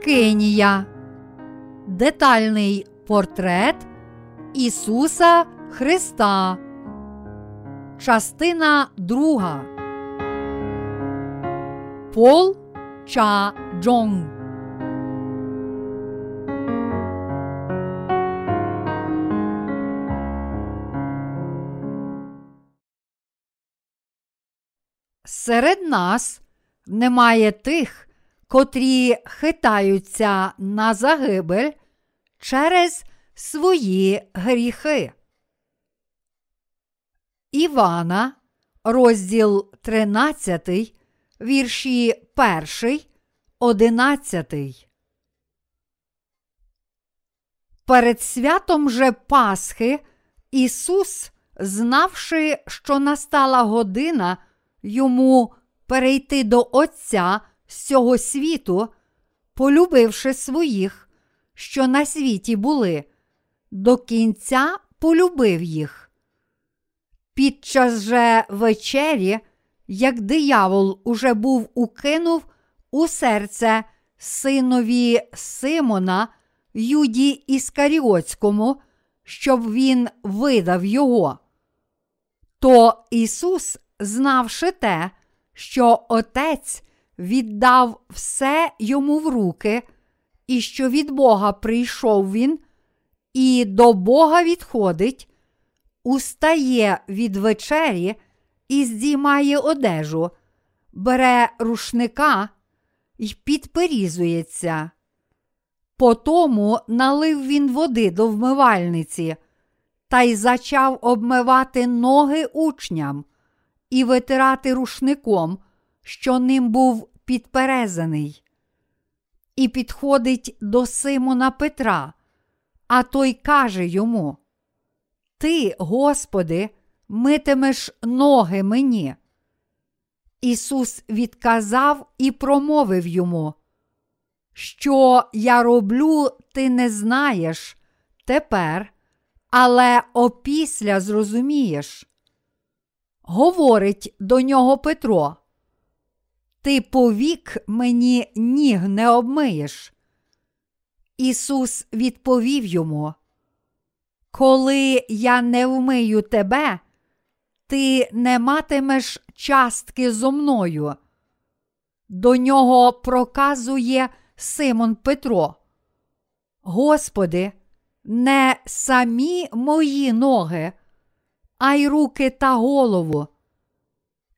Скинія. Детальний портрет Ісуса Христа. Частина друга. Пол Ча Джонг. Серед нас немає тих, котрі хитаються на загибель через свої гріхи. Івана, розділ 13, вірші 1, 11. Перед святом же Пасхи Ісус, знавши, що настала година йому перейти до Отця з цього світу, полюбивши своїх, що на світі були, до кінця полюбив їх. Під час же вечері, як диявол уже був укинув у серце синові Симона, Юді Іскаріотському, щоб він видав його. То Ісус, знавши те, що Отець віддав все йому в руки, і що від Бога прийшов він, і до Бога відходить, устає від вечері і здіймає одежу, бере рушника і підперізується. Потому налив він води до вмивальниці та й зачав обмивати ноги учням і витирати рушником, що ним був підперезаний. І підходить до Симона Петра, а той каже йому: Ти, Господи, митимеш ноги мені. Ісус відказав і промовив йому, що я роблю, ти не знаєш тепер, але опісля зрозумієш. Говорить до нього Петро. Ти повік мені ніг не обмиєш. Ісус відповів йому: Коли я не вмию тебе, ти не матимеш частки зо мною. До нього проказує Симон Петро. Господи, не самі мої ноги, а й руки та голову.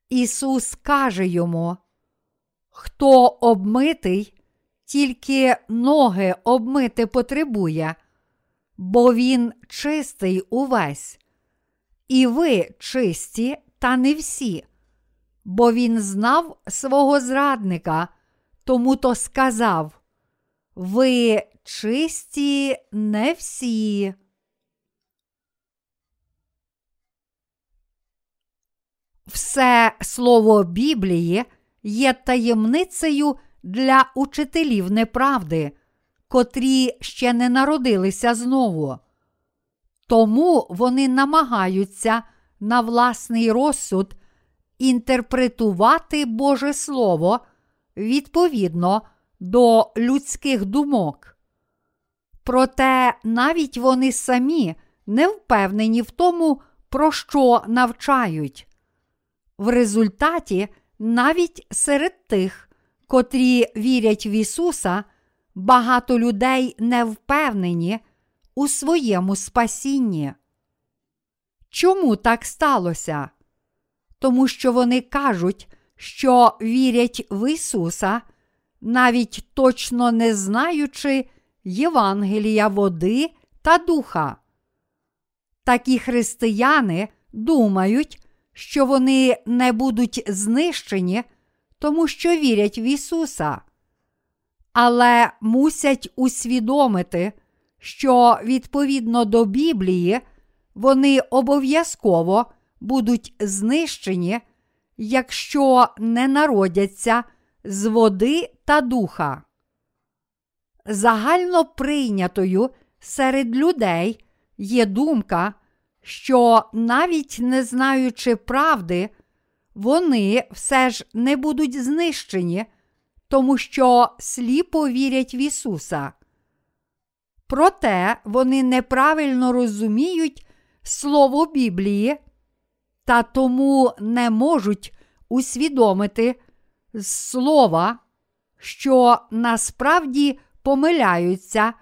Ісус каже йому, хто обмитий, тільки ноги обмити потребує, бо він чистий увесь. І ви чисті, та не всі, бо він знав свого зрадника, тому то сказав: Ви чисті не всі. Все слово Біблії є таємницею для учителів неправди, котрі ще не народилися знову. Тому вони намагаються на власний розсуд інтерпретувати Боже Слово відповідно до людських думок. Проте навіть вони самі не впевнені в тому, про що навчають. В результаті навіть серед тих, котрі вірять в Ісуса, багато людей не впевнені у своєму спасінні. Чому так сталося? Тому що вони кажуть, що вірять в Ісуса, навіть точно не знаючи Євангелія води та духа. Такі християни думають, що вони не будуть знищені, тому що вірять в Ісуса, але мусять усвідомити, що відповідно до Біблії вони обов'язково будуть знищені, якщо не народяться з води та духа. Загально прийнятою серед людей є думка, що навіть не знаючи правди, вони все ж не будуть знищені, тому що сліпо вірять в Ісуса. Проте вони неправильно розуміють Слово Біблії та тому не можуть усвідомити слова, що насправді помиляються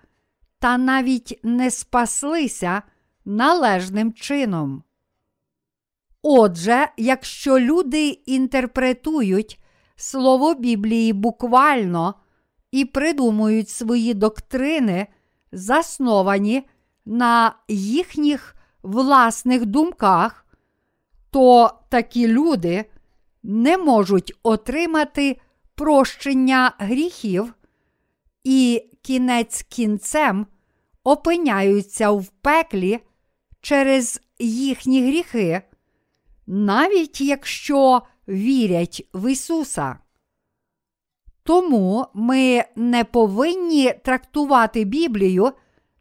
та навіть не спаслися належним чином. Отже, якщо люди інтерпретують слово Біблії буквально і придумують свої доктрини, засновані на їхніх власних думках, то такі люди не можуть отримати прощення гріхів і кінець кінцем опиняються в пеклі через їхні гріхи, навіть якщо вірять в Ісуса. Тому ми не повинні трактувати Біблію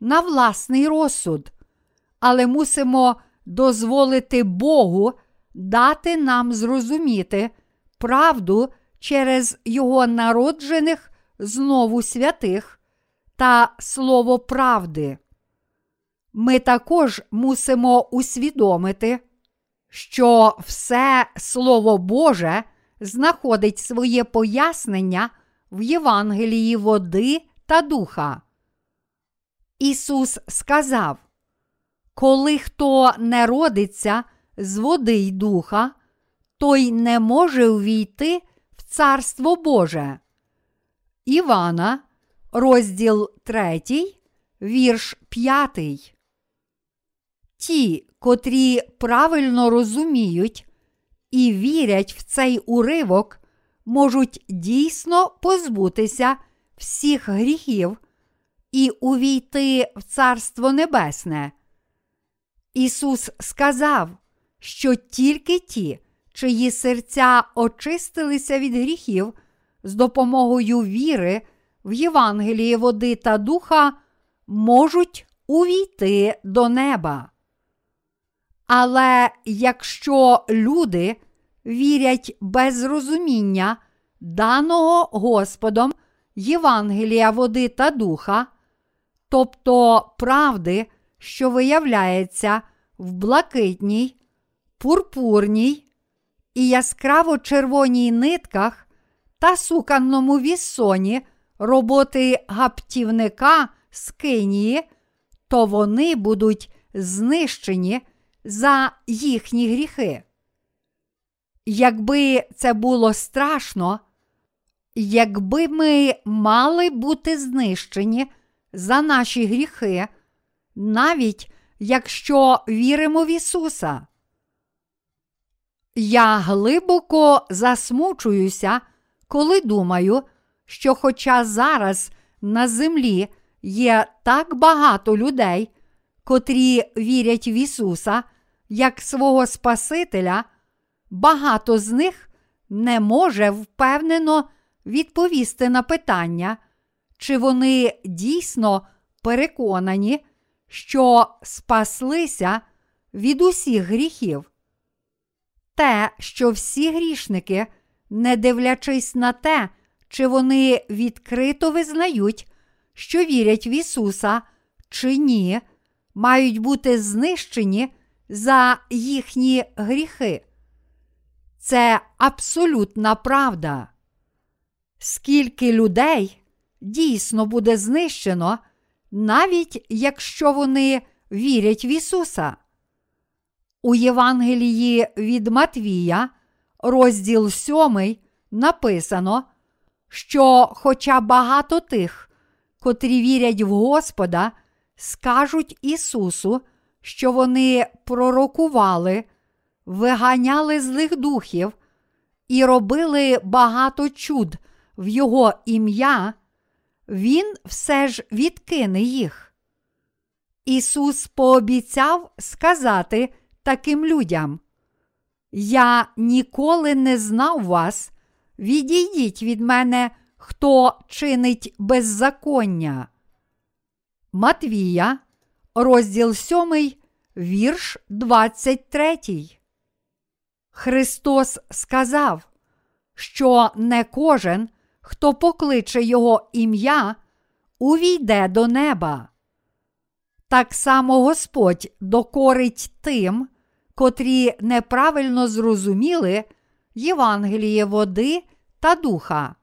на власний розсуд, але мусимо дозволити Богу дати нам зрозуміти правду через Його народжених знову святих та слово правди. Ми також мусимо усвідомити, що все Слово Боже знаходить своє пояснення в Євангелії води та духа. Ісус сказав: Коли хто не родиться з води й духа, той не може увійти в Царство Боже. Івана, розділ 3, вірш 5. Ті, котрі правильно розуміють і вірять в цей уривок, можуть дійсно позбутися всіх гріхів і увійти в Царство Небесне. Ісус сказав, що тільки ті, чиї серця очистилися від гріхів з допомогою віри в Євангеліє води та духа, можуть увійти до неба. Але якщо люди вірять без розуміння даного Господом Євангелія води та духа, тобто правди, що виявляється в блакитній, пурпурній і яскраво червоній нитках та суканному віссоні роботи гаптівника з Кинії, то вони будуть знищені за їхні гріхи. Якби це було страшно, якби ми мали бути знищені за наші гріхи, навіть якщо віримо в Ісуса. Я глибоко засмучуюся, коли думаю, що, хоча зараз на землі є так багато людей, котрі вірять в Ісуса як свого Спасителя, багато з них не може впевнено відповісти на питання, чи вони дійсно переконані, що спаслися від усіх гріхів. Те, що всі грішники, не дивлячись на те, чи вони відкрито визнають, що вірять в Ісуса, чи ні, мають бути знищені за їхні гріхи. Це абсолютна правда. Скільки людей дійсно буде знищено, навіть якщо вони вірять в Ісуса. У Євангелії від Матвія, розділ 7, написано, що, хоча багато тих, котрі вірять в Господа, скажуть Ісусу, що вони пророкували, виганяли злих духів і робили багато чуд в Його ім'я, Він все ж відкине їх. Ісус пообіцяв сказати таким людям: Я ніколи не знав вас, відійдіть від мене, хто чинить беззаконня. Матвія, розділ 7, вірш 23. Христос сказав, що не кожен, хто покличе Його ім'я, увійде до неба. Так само Господь докорить тим, котрі неправильно зрозуміли Євангеліє води та духа.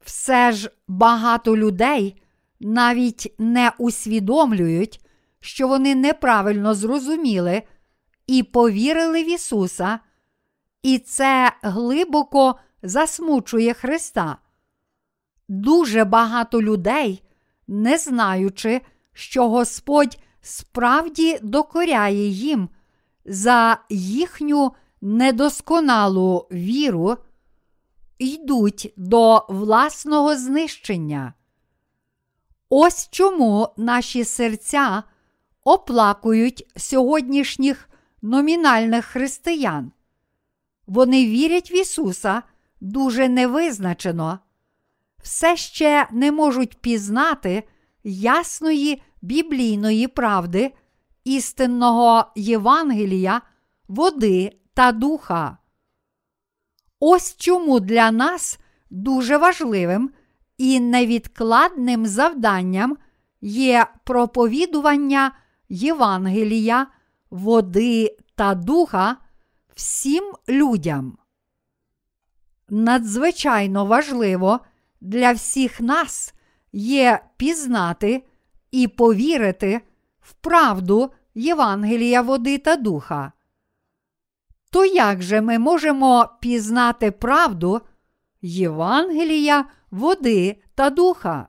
Все ж багато людей навіть не усвідомлюють, що вони неправильно зрозуміли і повірили в Ісуса, і це глибоко засмучує Христа. Дуже багато людей, не знаючи, що Господь справді докоряє їм за їхню недосконалу віру, йдуть до власного знищення. Ось чому наші серця оплакують сьогоднішніх номінальних християн. Вони вірять в Ісуса дуже невизначено, все ще не можуть пізнати ясної біблійної правди, істинного Євангелія, води та духа. Ось чому для нас дуже важливим і невідкладним завданням є проповідування Євангелія, води та духа всім людям. Надзвичайно важливо для всіх нас є пізнати і повірити в правду Євангелія води та духа. То як же ми можемо пізнати правду Євангелія, води та духа?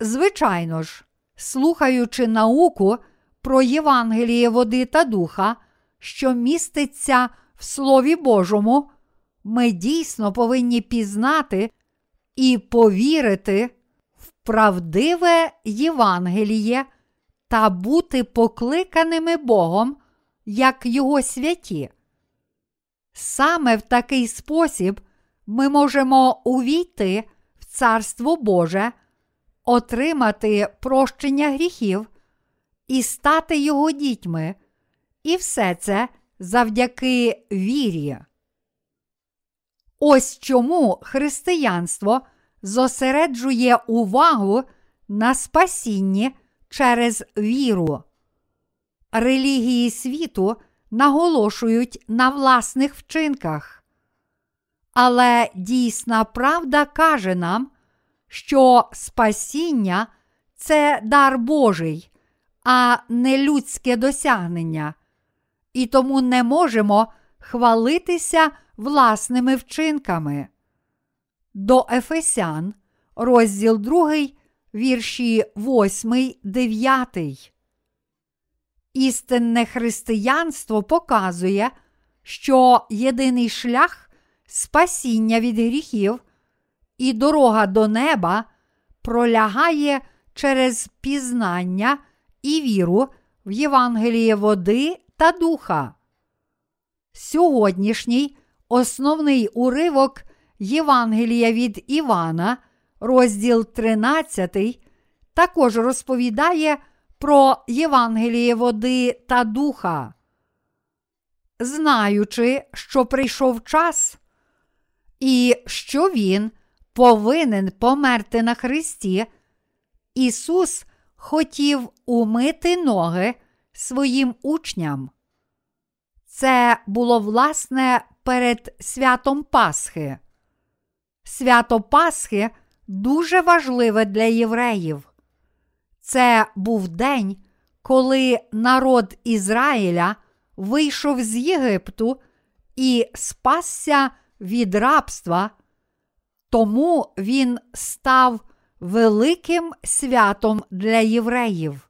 Звичайно ж, слухаючи науку про Євангеліє води та духа, що міститься в Слові Божому, ми дійсно повинні пізнати і повірити в правдиве Євангеліє та бути покликаними Богом як Його святі. Саме в такий спосіб ми можемо увійти в Царство Боже, отримати прощення гріхів і стати Його дітьми, і все це завдяки вірі. Ось чому християнство зосереджує увагу на спасінні через віру. Релігії світу наголошують на власних вчинках. Але дійсна правда каже нам, що спасіння це дар Божий, а не людське досягнення, і тому не можемо хвалитися власними вчинками. До Ефесян, розділ 2, вірші 8, 9. Істинне християнство показує, що єдиний шлях спасіння від гріхів і дорога до неба пролягає через пізнання і віру в Євангеліє води та духа. Сьогоднішній основний уривок Євангелія від Івана, розділ 13, також розповідає про Євангеліє води та духа. Знаючи, що прийшов час, і що Він повинен померти на Христі, Ісус хотів умити ноги своїм учням. Це було власне перед святом Пасхи. Свято Пасхи дуже важливе для євреїв. Це був день, коли народ Ізраїля вийшов з Єгипту і спасся від рабства, тому він став великим святом для євреїв.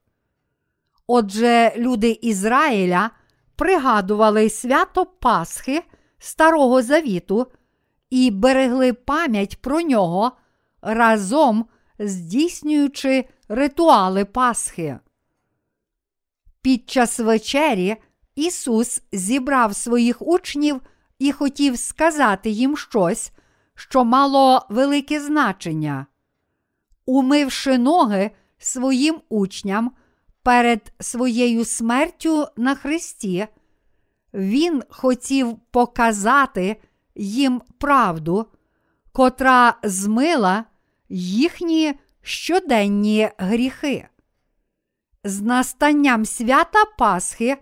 Отже, люди Ізраїля пригадували свято Пасхи Старого Завіту і берегли пам'ять про нього разом здійснюючи ритуали Пасхи. Під час вечері Ісус зібрав своїх учнів і хотів сказати їм щось, що мало велике значення. Умивши ноги своїм учням перед своєю смертю на Христі, Він хотів показати їм правду, котра змила їхні щоденні гріхи. З настанням свята Пасхи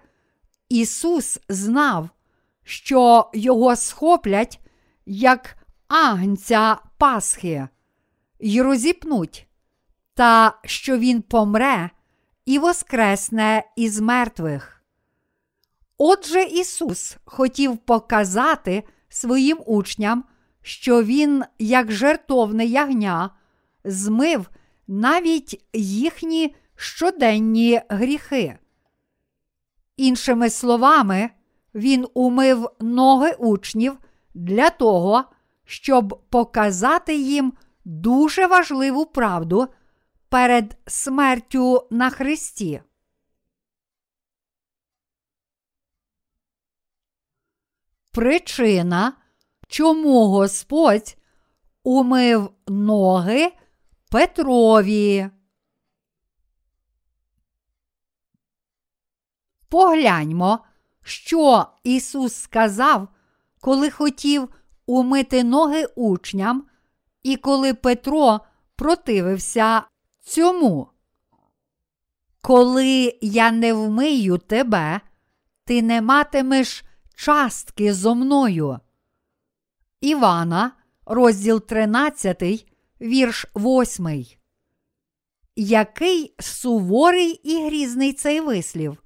Ісус знав, що його схоплять як агнця Пасхи й розіпнуть, та що Він помре і воскресне із мертвих. Отже, Ісус хотів показати своїм учням, що Він, як жертовне ягня, змив навіть їхні щоденні гріхи. Іншими словами, він умив ноги учнів для того, щоб показати їм дуже важливу правду перед смертю на Христі. Причина, чому Господь умив ноги Петрові. Погляньмо, що Ісус сказав, коли хотів умити ноги учням, і коли Петро противився цьому. Коли я не вмию тебе, ти не матимеш частки зо мною. Івана, розділ 13, вірш 8. Який суворий і грізний цей вислів.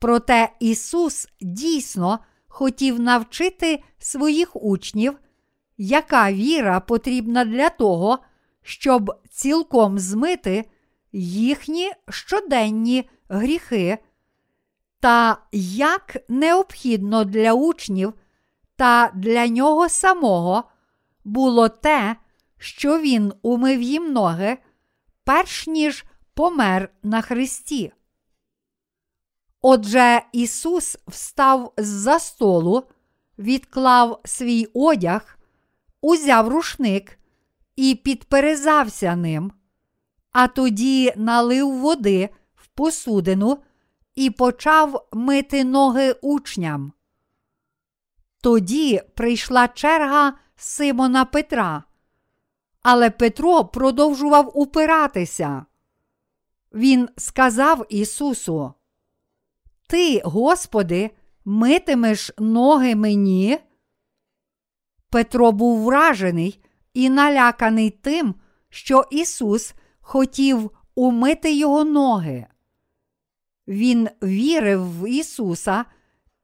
Проте Ісус дійсно хотів навчити своїх учнів, яка віра потрібна для того, щоб цілком змити їхні щоденні гріхи, та як необхідно для учнів та для нього самого було те, що Він умив їм ноги, перш ніж помер на Христі. Отже, Ісус встав з-за столу, відклав свій одяг, узяв рушник і підперезався ним, а тоді налив води в посудину і почав мити ноги учням. Тоді прийшла черга Симона Петра, але Петро продовжував упиратися. Він сказав Ісусу: Ти, Господи, митимеш ноги мені? Петро був вражений і наляканий тим, що Ісус хотів умити його ноги. Він вірив в Ісуса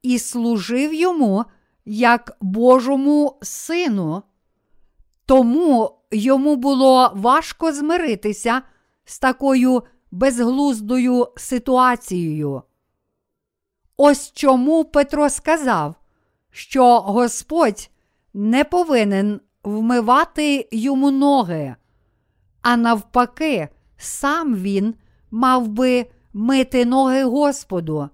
і служив йому як Божому Сину. Тому йому було важко змиритися з такою безглуздою ситуацією. Ось чому Петро сказав, що Господь не повинен вмивати йому ноги, а навпаки, сам він мав би мити ноги Господу,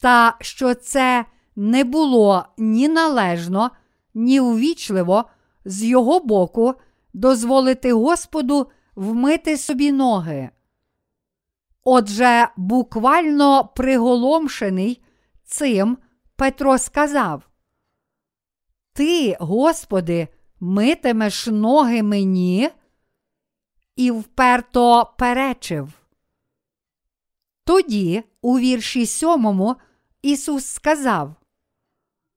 та що це не було ні належно, ні увічливо з його боку дозволити Господу вмити собі ноги. Отже, буквально приголомшений цим Петро сказав: Ти, Господи, митимеш ноги мені? І вперто перечив. Тоді, у вірші сьомому, Ісус сказав,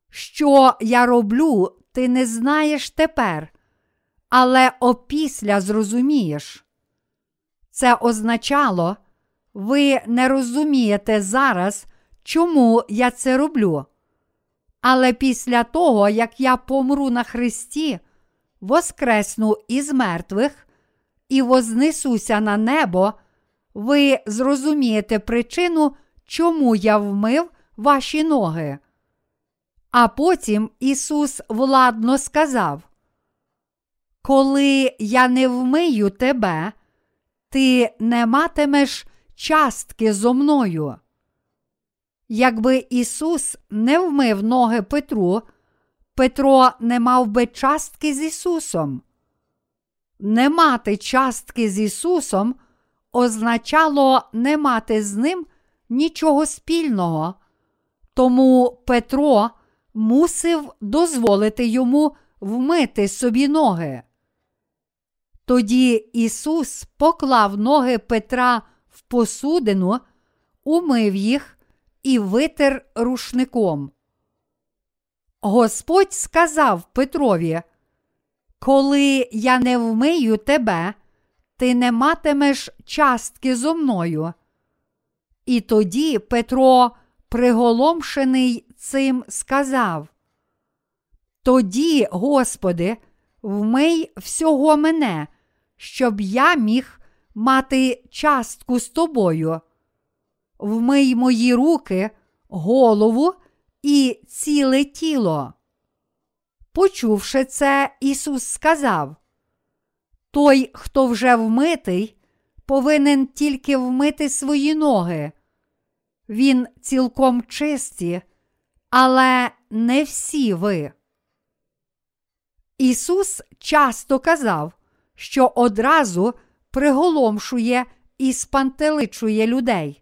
Що я роблю, ти не знаєш тепер, але опісля зрозумієш. Це означало, ви не розумієте зараз, чому я це роблю. Але після того, як я помру на Христі, воскресну із мертвих і вознесуся на небо, ви зрозумієте причину, чому я вмив ваші ноги. А потім Ісус владно сказав: Коли я не вмию тебе, ти не матимеш частки зо мною. Якби Ісус не вмив ноги Петру, Петро не мав би частки з Ісусом. Не мати частки з Ісусом означало не мати з ним нічого спільного, тому Петро мусив дозволити йому вмити собі ноги. Тоді Ісус поклав ноги Петра посудину, умив їх і витер рушником. Господь сказав Петрові, коли я не вмию тебе, ти не матимеш частки зо мною. І тоді Петро, приголомшений цим, сказав: Тоді, Господи, вмий всього мене, щоб я міг мати частку з тобою. Вмий мої руки, голову і ціле тіло. Почувши це, Ісус сказав: Той, хто вже вмитий, повинен тільки вмити свої ноги. Він цілком чисті, але не всі ви. Ісус часто казав, що одразу приголомшує і спантеличує людей.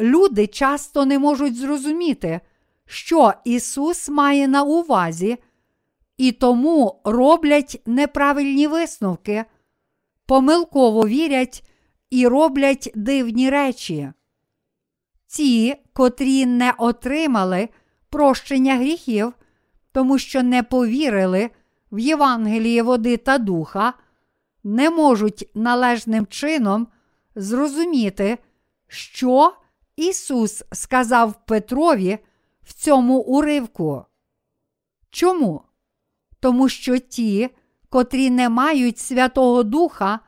Люди часто не можуть зрозуміти, що Ісус має на увазі, і тому роблять неправильні висновки, помилково вірять і роблять дивні речі. Ті, котрі не отримали прощення гріхів, тому що не повірили в Євангеліє води та духа, не можуть належним чином зрозуміти, що Ісус сказав Петрові в цьому уривку. Чому? Тому що ті, котрі не мають Святого Духа,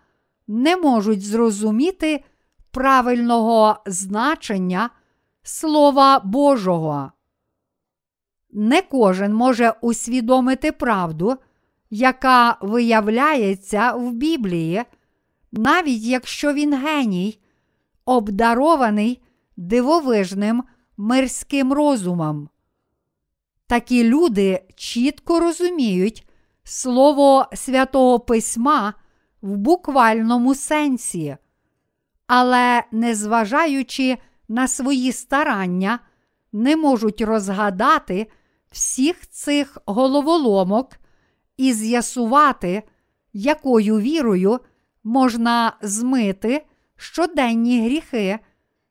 не можуть зрозуміти правильного значення Слова Божого. Не кожен може усвідомити правду, яка виявляється в Біблії, навіть якщо він геній, обдарований дивовижним мирським розумом. Такі люди чітко розуміють слово святого Письма в буквальному сенсі, але, незважаючи на свої старання, не можуть розгадати всіх цих головоломок і з'ясувати, якою вірою можна змити щоденні гріхи,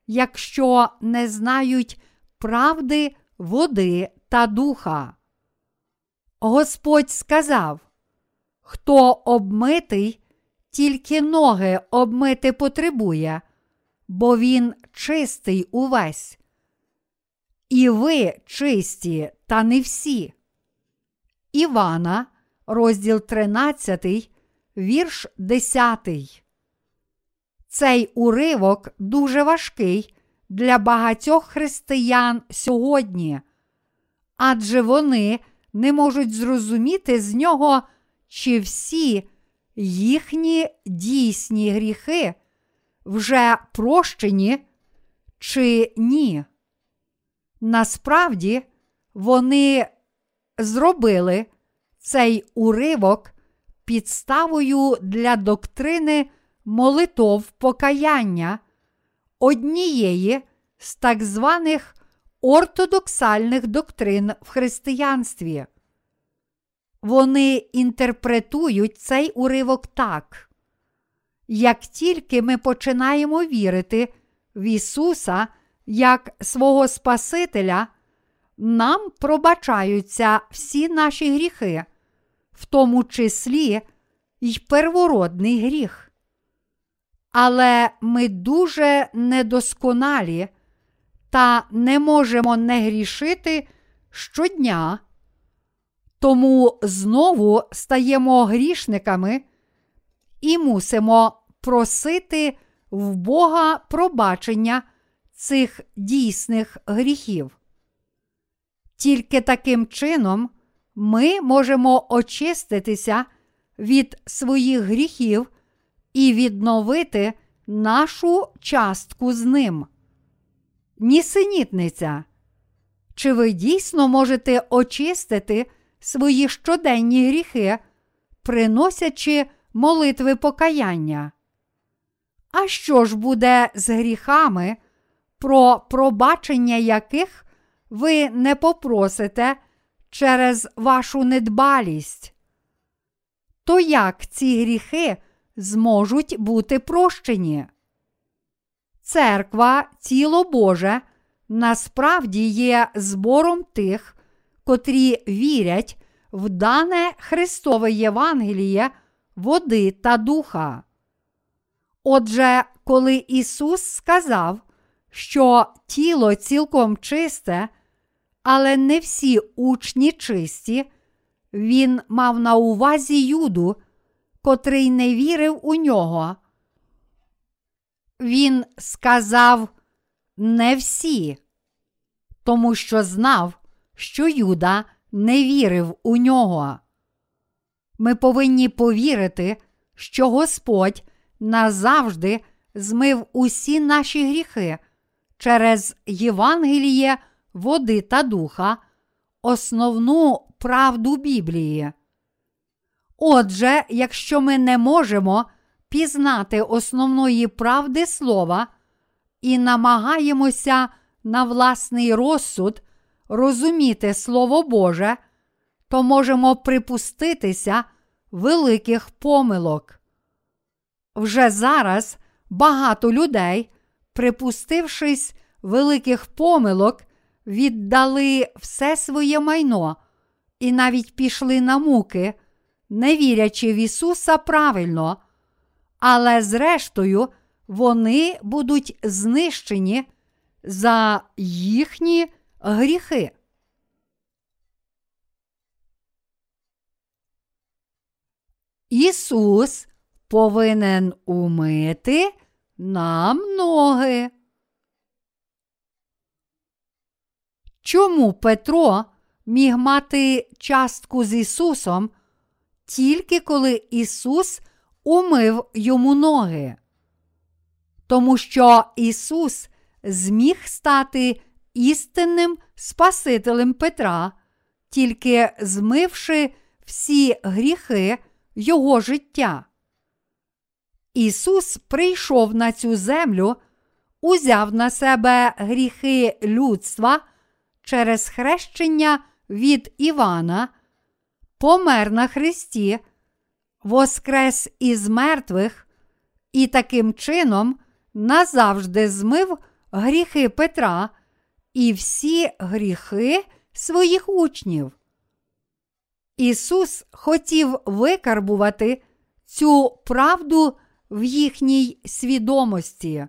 якщо не знають правди, води та духа. Господь сказав: Хто обмитий, тільки ноги обмити потребує, бо він чистий увесь. І ви чисті, та не всі. Івана, розділ 13, вірш 10. Цей уривок дуже важкий для багатьох християн сьогодні, адже вони не можуть зрозуміти з нього, чи всі їхні дійсні гріхи вже прощені, чи ні. Насправді вони зробили цей уривок підставою для доктрини молитов покаяння однієї з так званих ортодоксальних доктрин в християнстві. Вони інтерпретують цей уривок так. Як тільки ми починаємо вірити в Ісуса як свого Спасителя, нам пробачаються всі наші гріхи, в тому числі й первородний гріх. Але ми дуже недосконалі та не можемо не грішити щодня, тому знову стаємо грішниками і мусимо просити в Бога пробачення цих дійсних гріхів. Тільки таким чином ми можемо очиститися від своїх гріхів і відновити нашу частку з ним. Нісенітниця. Чи ви дійсно можете очистити свої щоденні гріхи, приносячи молитви покаяння? А що ж буде з гріхами, про пробачення яких ви не попросите через вашу недбалість. То як ці гріхи зможуть бути прощені? Церква, тіло Боже, насправді є збором тих, котрі вірять в дане Христове Євангеліє, води та духа. Отже, коли Ісус сказав, що тіло цілком чисте, але не всі учні чисті, Він мав на увазі Юду, котрий не вірив у нього. Він сказав не всі, тому що знав, що Юда не вірив у нього. Ми повинні повірити, що Господь назавжди змив усі наші гріхи через Євангеліє, води та духа, основну правду Біблії. Отже, якщо ми не можемо пізнати основної правди слова і намагаємося на власний розсуд розуміти Слово Боже, то можемо припуститися великих помилок. Вже зараз багато людей, припустившись великих помилок, віддали все своє майно і навіть пішли на муки, не вірячи в Ісуса правильно, але зрештою вони будуть знищені за їхні гріхи. Ісус повинен умити нам ноги. Чому Петро міг мати частку з Ісусом тільки коли Ісус умив йому ноги? Тому що Ісус зміг стати істинним Спасителем Петра, тільки змивши всі гріхи Його життя. Ісус прийшов на цю землю, узяв на себе гріхи людства через хрещення від Івана, помер на Христі, воскрес із мертвих і таким чином назавжди змив гріхи Петра і всі гріхи своїх учнів. Ісус хотів викарбувати цю правду в їхній свідомості.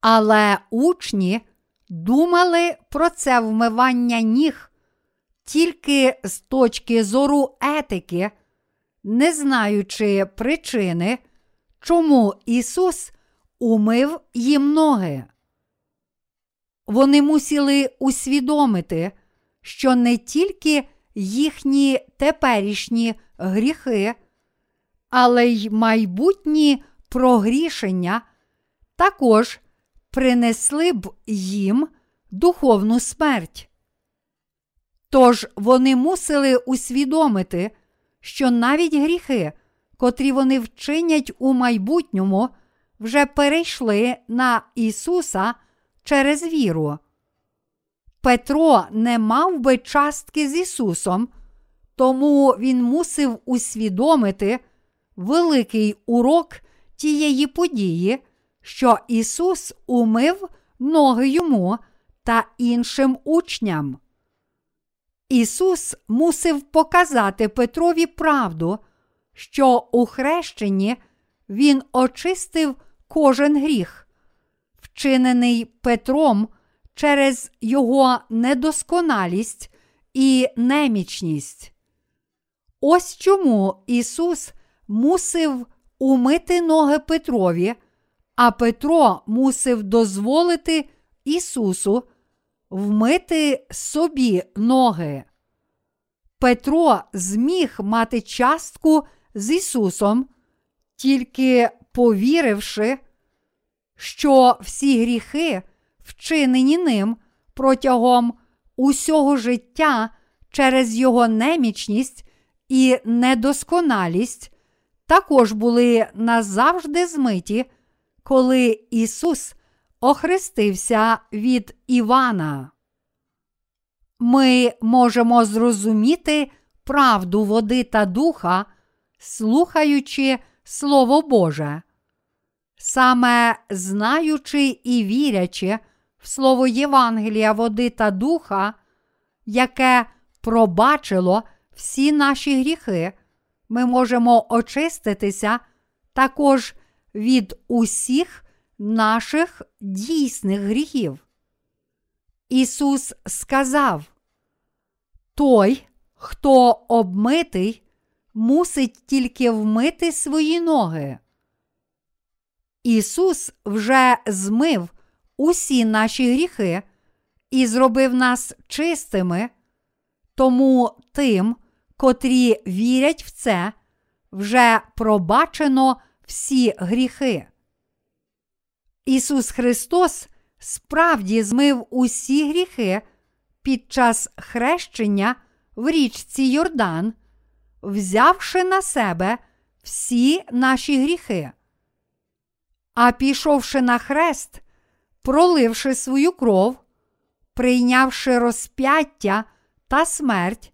Але учні думали про це вмивання ніг тільки з точки зору етики, не знаючи причини, чому Ісус умив їм ноги. Вони мусили усвідомити, що не тільки їхні теперішні гріхи, але й майбутні прогрішення також принесли б їм духовну смерть. Тож вони мусили усвідомити, що навіть гріхи, котрі вони вчинять у майбутньому, вже перейшли на Ісуса через віру. Петро не мав би частки з Ісусом, тому він мусив усвідомити великий урок тієї події, що Ісус умив ноги йому та іншим учням. Ісус мусив показати Петрові правду, що у хрещенні Він очистив кожен гріх, вчинений Петром через його недосконалість і немічність. Ось чому Ісус мусив умити ноги Петрові, а Петро мусив дозволити Ісусу вмити собі ноги. Петро зміг мати частку з Ісусом, тільки повіривши, що всі гріхи, вчинені ним протягом усього життя через його немічність і недосконалість, також були назавжди змиті, коли Ісус охрестився від Івана. ми можемо зрозуміти правду води та духа, слухаючи Слово Боже. Саме знаючи і вірячи в Слово Євангелія води та духа, яке пробачило всі наші гріхи, ми можемо очиститися також від усіх наших дійсних гріхів. Ісус сказав: Той, хто обмитий, мусить тільки вмити свої ноги. Ісус вже змив усі наші гріхи і зробив нас чистими, тому тим, котрі вірять в це, вже пробачено всі гріхи. Ісус Христос справді змив усі гріхи під час хрещення в річці Йордан, взявши на себе всі наші гріхи. А пішовши на хрест, проливши свою кров, прийнявши розп'яття та смерть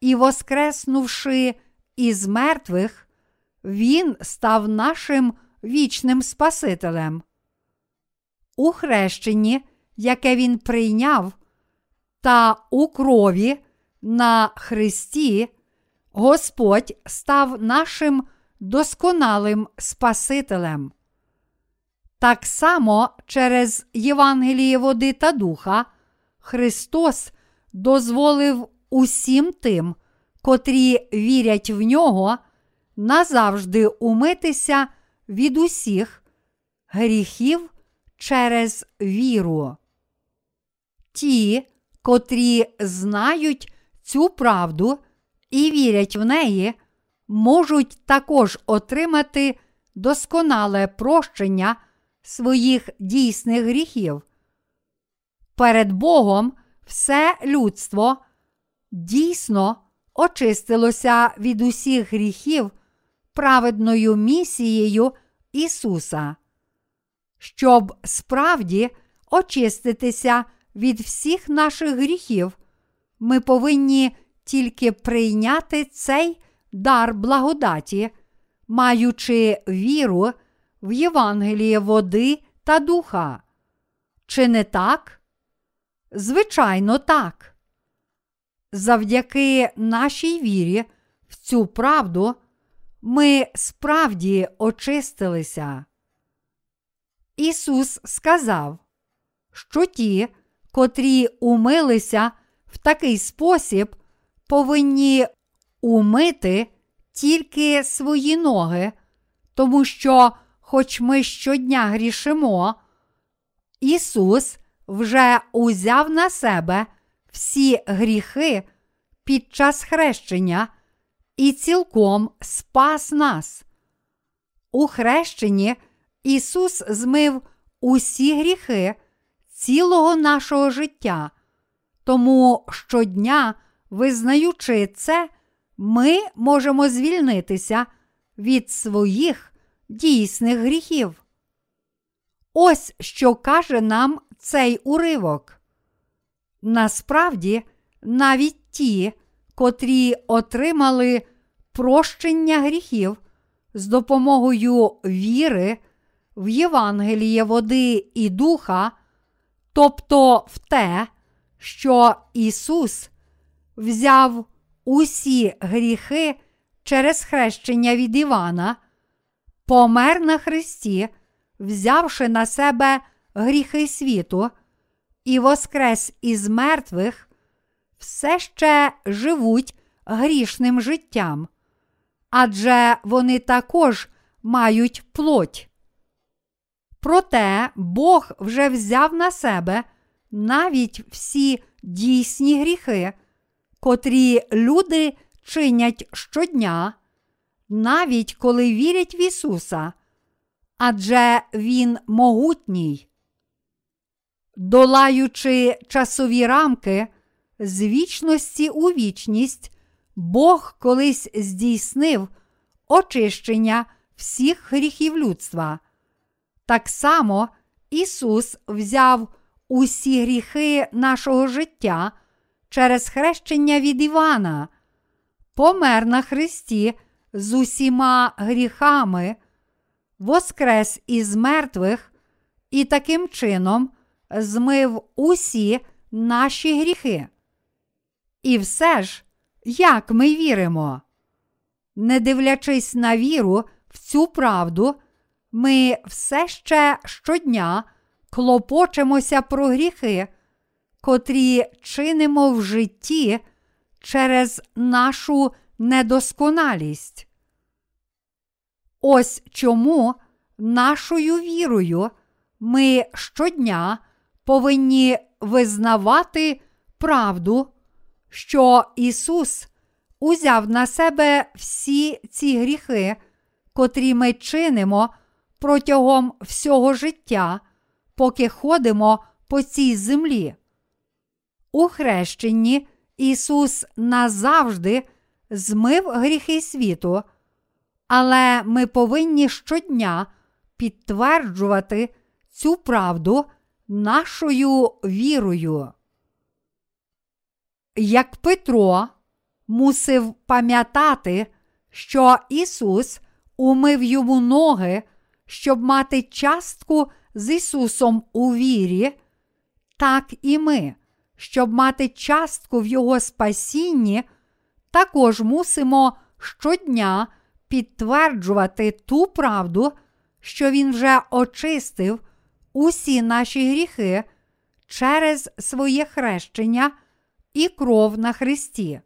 і воскреснувши із мертвих, Він став нашим вічним Спасителем. У хрещенні, яке він прийняв, та у крові на Христі, Господь став нашим досконалим Спасителем. Так само через Євангеліє води та духа Христос дозволив усім тим, котрі вірять в нього, назавжди умитися від усіх гріхів через віру. Ті, котрі знають цю правду і вірять в неї, можуть також отримати досконале прощення своїх дійсних гріхів. Перед Богом все людство дійсно очистилося від усіх гріхів праведною місією Ісуса. Щоб справді очиститися від всіх наших гріхів, ми повинні тільки прийняти цей дар благодаті, маючи віру в Євангеліє води та духа. Чи не так? Звичайно, так. Завдяки нашій вірі в цю правду ми справді очистилися. Ісус сказав, що ті, котрі умилися в такий спосіб, повинні умити тільки свої ноги, тому що, хоч ми щодня грішимо, Ісус вже узяв на себе всі гріхи під час хрещення і цілком спас нас. У хрещенні Ісус змив усі гріхи цілого нашого життя, тому щодня, визнаючи це, ми можемо звільнитися від своїх дійсних гріхів. Ось що каже нам цей уривок. Насправді, навіть ті, котрі отримали прощення гріхів з допомогою віри в Євангеліє води і духа, тобто в те, що Ісус взяв усі гріхи через хрещення від Івана, помер на Христі, взявши на себе гріхи світу і воскрес із мертвих, все ще живуть грішним життям, адже вони також мають плоть. Проте Бог вже взяв на себе навіть всі дійсні гріхи, котрі люди чинять щодня, навіть коли вірять в Ісуса, адже Він могутній. Долаючи часові рамки з вічності у вічність, Бог колись здійснив очищення всіх гріхів людства. Так само Ісус взяв усі гріхи нашого життя через хрещення від Івана, помер на Христі з усіма гріхами, воскрес із мертвих і таким чином змив усі наші гріхи. І все ж, як ми віримо? Не дивлячись на віру в цю правду, ми все ще щодня клопочемося про гріхи, котрі чинимо в житті через нашу недосконалість. Ось чому нашою вірою ми щодня повинні визнавати правду, що Ісус узяв на себе всі ці гріхи, котрі ми чинимо протягом всього життя, поки ходимо по цій землі. У хрещенні Ісус назавжди змив гріхи світу, але ми повинні щодня підтверджувати цю правду нашою вірою. Як Петро мусив пам'ятати, що Ісус умив йому ноги, щоб мати частку з Ісусом у вірі, так і ми, щоб мати частку в Його спасінні, також мусимо щодня підтверджувати ту правду, що Він вже очистив усі наші гріхи через своє хрещення і кров на Христі.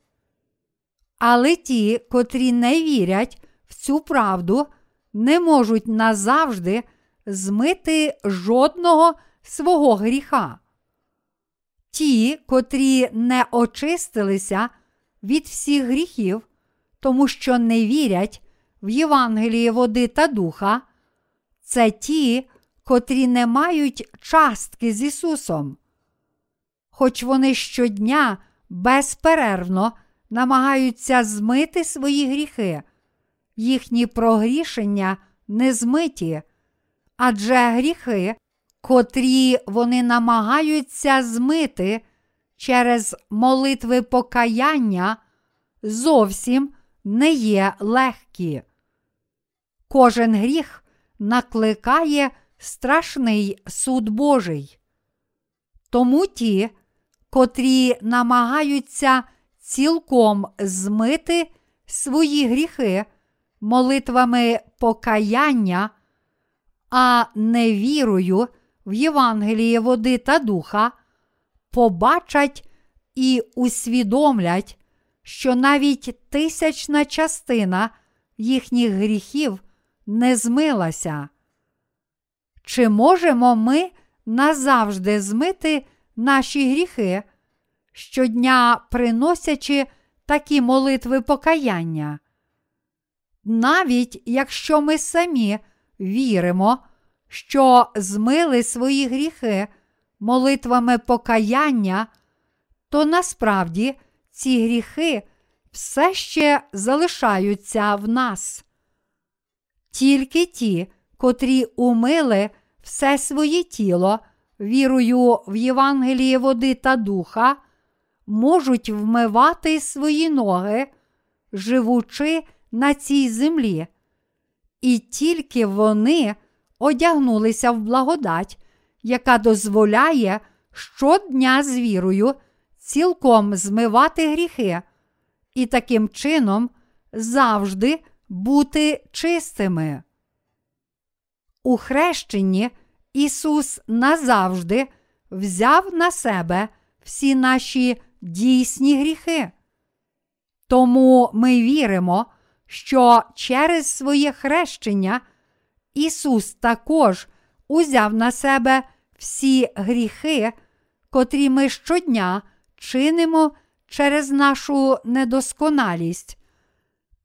Але ті, котрі не вірять в цю правду, не можуть назавжди змити жодного свого гріха. Ті, котрі не очистилися від всіх гріхів, тому що не вірять в Євангеліє води та духа, це ті, котрі не мають частки з Ісусом. Хоч вони щодня безперервно намагаються змити свої гріхи, їхні прогрішення не змиті, адже гріхи, котрі вони намагаються змити через молитви покаяння, зовсім не є легкі. Кожен гріх накликає страшний суд Божий. Тому ті, котрі намагаються цілком змити свої гріхи молитвами покаяння, а не вірою в Євангеліє води та духа, побачать і усвідомлять, що навіть тисячна частина їхніх гріхів не змилася. Чи можемо ми назавжди змити наші гріхи, щодня приносячи такі молитви покаяння? Навіть якщо ми самі віримо, що змили свої гріхи молитвами покаяння, то насправді ці гріхи все ще залишаються в нас. Тільки ті, котрі умили все своє тіло вірою в Євангеліє води та духа, можуть вмивати свої ноги, живучи на цій землі, і тільки вони одягнулися в благодать, яка дозволяє щодня з вірою цілком змивати гріхи, і таким чином завжди бути чистими. У хрещенні Ісус назавжди взяв на себе всі наші дійсні гріхи. Тому ми віримо, що через своє хрещення Ісус також узяв на себе всі гріхи, котрі ми щодня чинимо через нашу недосконалість,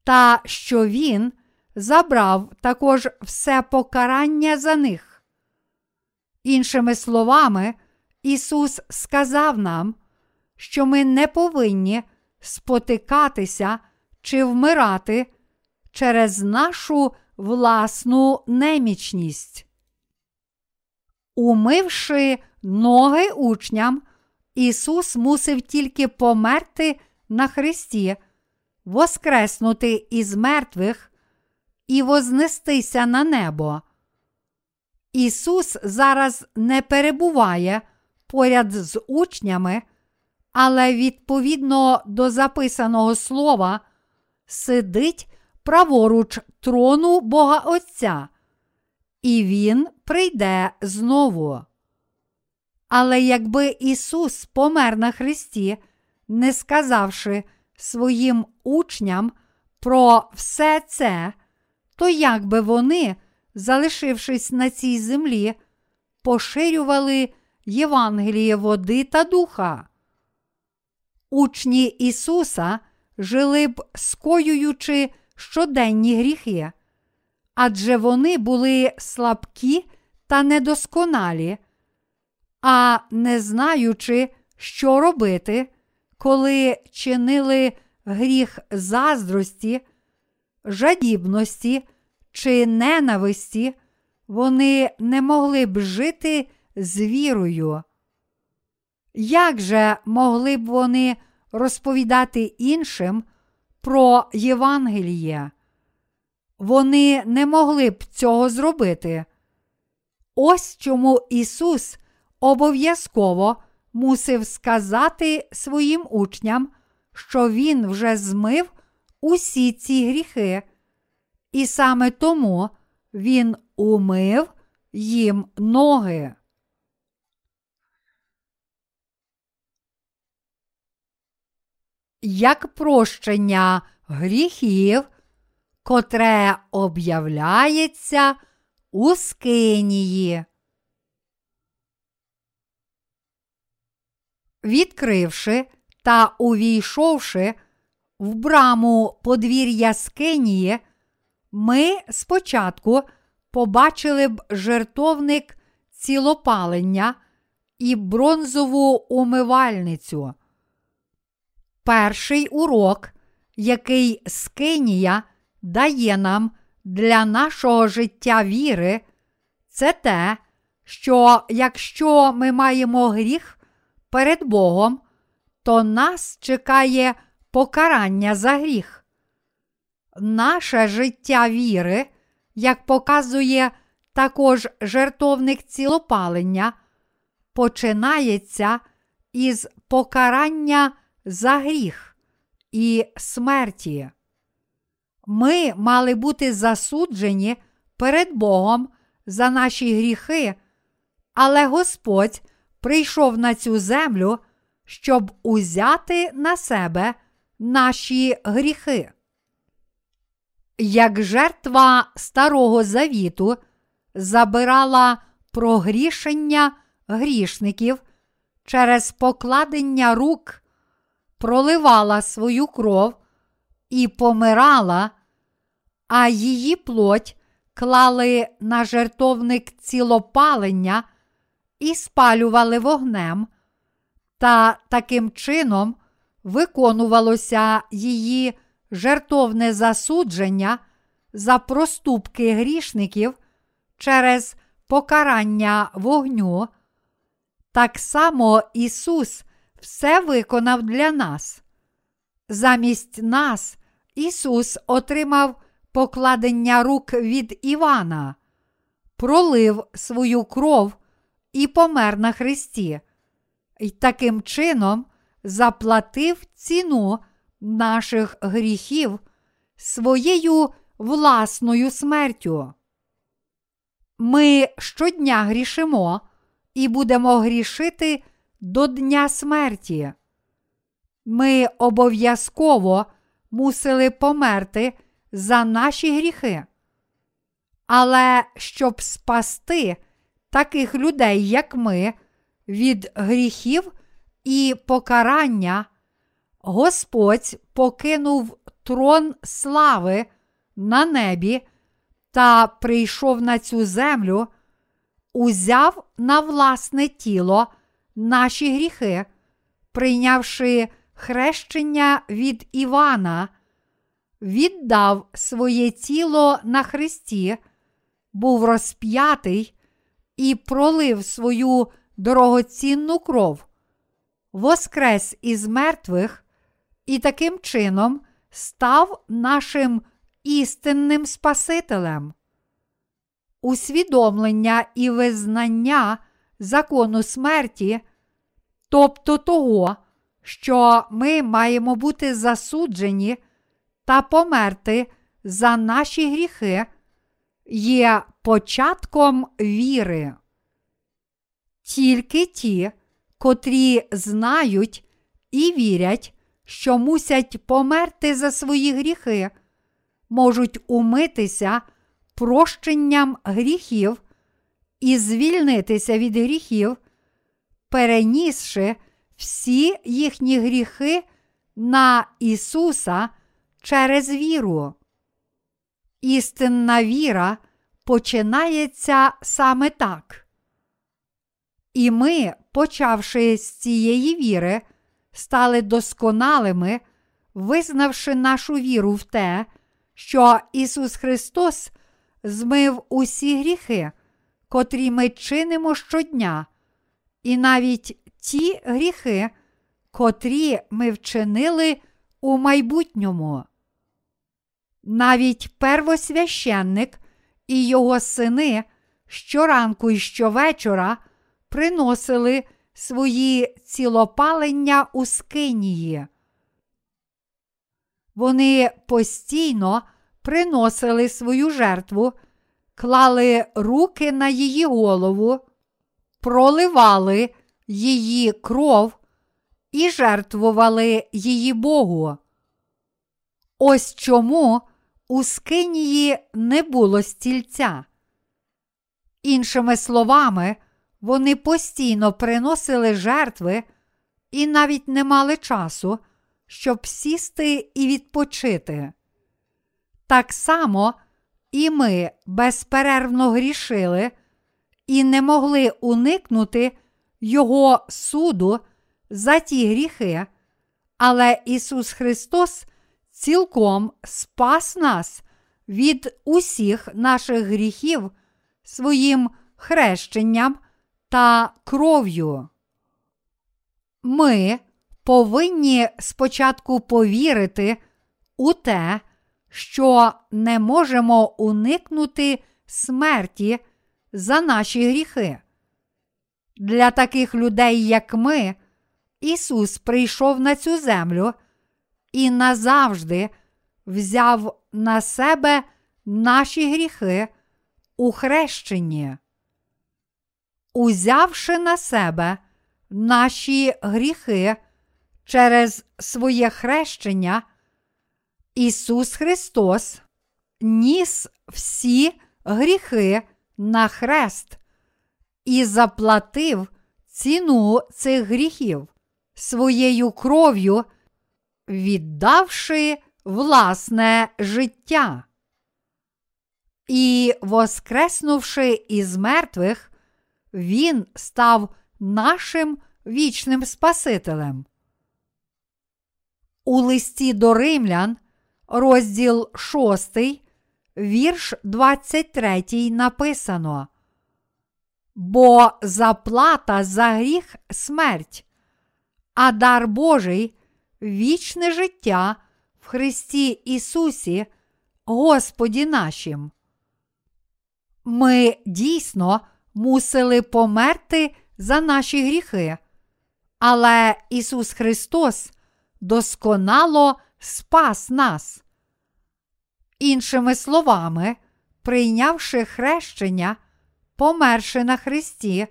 та що Він забрав також все покарання за них. Іншими словами, Ісус сказав нам, що ми не повинні спотикатися чи вмирати через нашу власну немічність. Умивши ноги учням, Ісус мусив тільки померти на Христі, воскреснути із мертвих і вознестися на небо. Ісус зараз не перебуває поряд з учнями, але відповідно до записаного слова сидить праворуч трону Бога Отця, і Він прийде знову. Але якби Ісус помер на Христі, не сказавши своїм учням про все це, то як би вони, залишившись на цій землі, поширювали Євангеліє води та духа? Учні Ісуса жили б скоюючи щоденні гріхи, адже вони були слабкі та недосконалі, а не знаючи, що робити, коли чинили гріх заздрості, жадібності чи ненависті, вони не могли б жити з вірою. Як же могли б вони розповідати іншим про Євангеліє? Вони не могли б цього зробити. Ось чому Ісус обов'язково мусив сказати своїм учням, що Він вже змив усі ці гріхи, і саме тому Він умив їм ноги. Як прощення гріхів, котре об'являється у скинії. Відкривши та увійшовши в браму подвір'я Скинії, ми спочатку побачили б жертовник цілопалення і бронзову умивальницю. Перший урок, який Скинія дає нам для нашого життя віри, це те, що якщо ми маємо гріх перед Богом, то нас чекає покарання за гріх. Наше життя віри, як показує також жертовник цілопалення, починається із покарання за гріх і смерті. Ми мали бути засуджені перед Богом за наші гріхи, але Господь прийшов на цю землю, щоб узяти на себе наші гріхи. Як жертва Старого Завіту забирала прогрішення грішників через покладення рук, проливала свою кров і помирала, а її плоть клали на жертовник цілопалення і спалювали вогнем, та таким чином виконувалося її жертовне засудження за проступки грішників через покарання вогню. Так само Ісус все виконав для нас. Замість нас Ісус отримав покладення рук від Івана, пролив свою кров і помер на Христі, і таким чином заплатив ціну наших гріхів своєю власною смертю. Ми щодня грішимо і будемо грішити до Дня смерті. Ми обов'язково мусили померти за наші гріхи. Але щоб спасти таких людей, як ми, від гріхів і покарання, Господь покинув трон слави на небі та прийшов на цю землю, узяв на власне тіло наші гріхи, прийнявши хрещення від Івана, віддав своє тіло на Христі, був розп'ятий і пролив свою дорогоцінну кров. воскрес із мертвих і таким чином став нашим істинним Спасителем. Усвідомлення і визнання закону смерті, тобто того, що ми маємо бути засуджені та померти за наші гріхи, є початком віри. Тільки ті, котрі знають і вірять, що мусять померти за свої гріхи, можуть умитися прощенням гріхів і звільнитися від гріхів, перенісши всі їхні гріхи на Ісуса через віру. Істинна віра починається саме так. І ми, почавши з цієї віри, стали досконалими, визнавши нашу віру в те, що Ісус Христос змив усі гріхи, котрі ми чинимо щодня, і навіть ті гріхи, котрі ми вчинили у майбутньому. Навіть первосвященник і його сини щоранку і щовечора приносили свої цілопалення у скинії. Вони постійно приносили свою жертву, клали руки на її голову, проливали її кров і жертвували її Богу. Ось чому у скинії не було стільця. Іншими словами, вони постійно приносили жертви і навіть не мали часу, щоб сісти і відпочити. Так само і ми безперервно грішили і не могли уникнути Його суду за ті гріхи, але Ісус Христос цілком спас нас від усіх наших гріхів своїм хрещенням та кров'ю. Ми повинні спочатку повірити у те, що не можемо уникнути смерті за наші гріхи. Для таких людей, як ми, Ісус прийшов на цю землю і назавжди взяв на себе наші гріхи у хрещенні. Узявши на себе наші гріхи через своє хрещення, Ісус Христос ніс всі гріхи на хрест і заплатив ціну цих гріхів своєю кров'ю, віддавши власне життя. І, воскреснувши із мертвих, Він став нашим вічним Спасителем. У листі до римлян, розділ 6, вірш 23 написано. Бо заплата за гріх смерть, а дар Божий вічне життя в Христі Ісусі, Господі нашим. Ми дійсно мусили померти за наші гріхи, але Ісус Христос досконало спас нас. Іншими словами, прийнявши хрещення, померши на Христі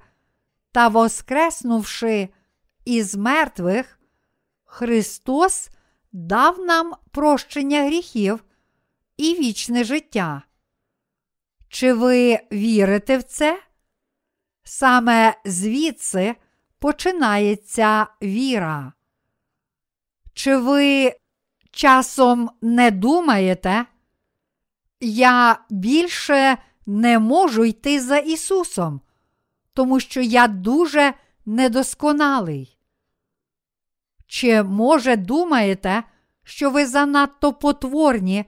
та воскреснувши із мертвих, Христос дав нам прощення гріхів і вічне життя. Чи ви вірите в це? Саме звідси починається віра. Чи ви часом не думаєте, я більше не можу йти за Ісусом, тому що я дуже недосконалий? Чи, може, думаєте, що ви занадто потворні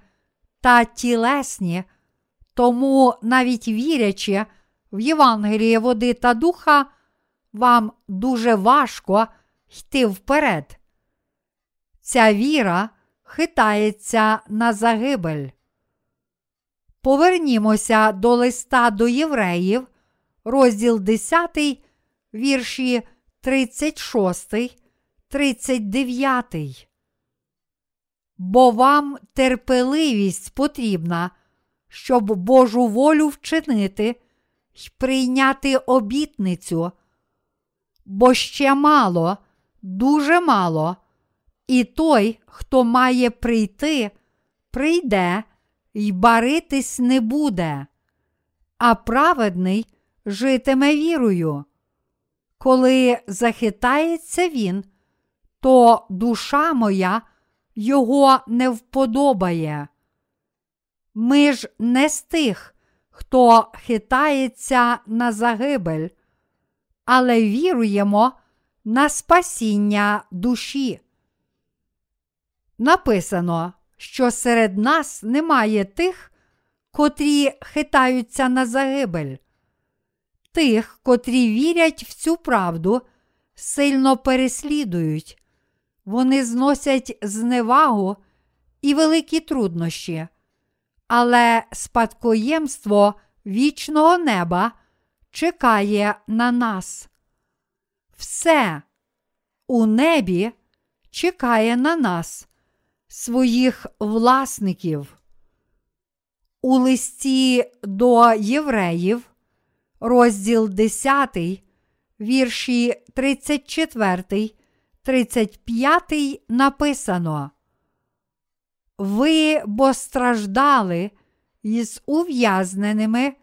та тілесні, тому навіть вірячи в Євангеліє води та духа, вам дуже важко йти вперед. Ця віра хитається на загибель. Повернімося до листа до євреїв, розділ 10, вірші 36, 39. Бо вам терпеливість потрібна, щоб Божу волю вчинити й прийняти обітницю, бо ще мало, дуже мало, і той, хто має прийти, прийде й баритись не буде, а праведний житиме вірою. Коли захитається він, то душа моя його не вподобає. Ми ж не з тих, хто хитається на загибель, але віруємо на спасіння душі. Написано, що серед нас немає тих, котрі хитаються на загибель. Тих, котрі вірять в цю правду, сильно переслідують, вони зносять зневагу і великі труднощі, але спадкоємство вічного неба чекає на нас. Все у небі чекає на нас, своїх власників. У листі до євреїв, розділ 10, вірші 34, 35 написано. Ви бо страждали із ув'язненими,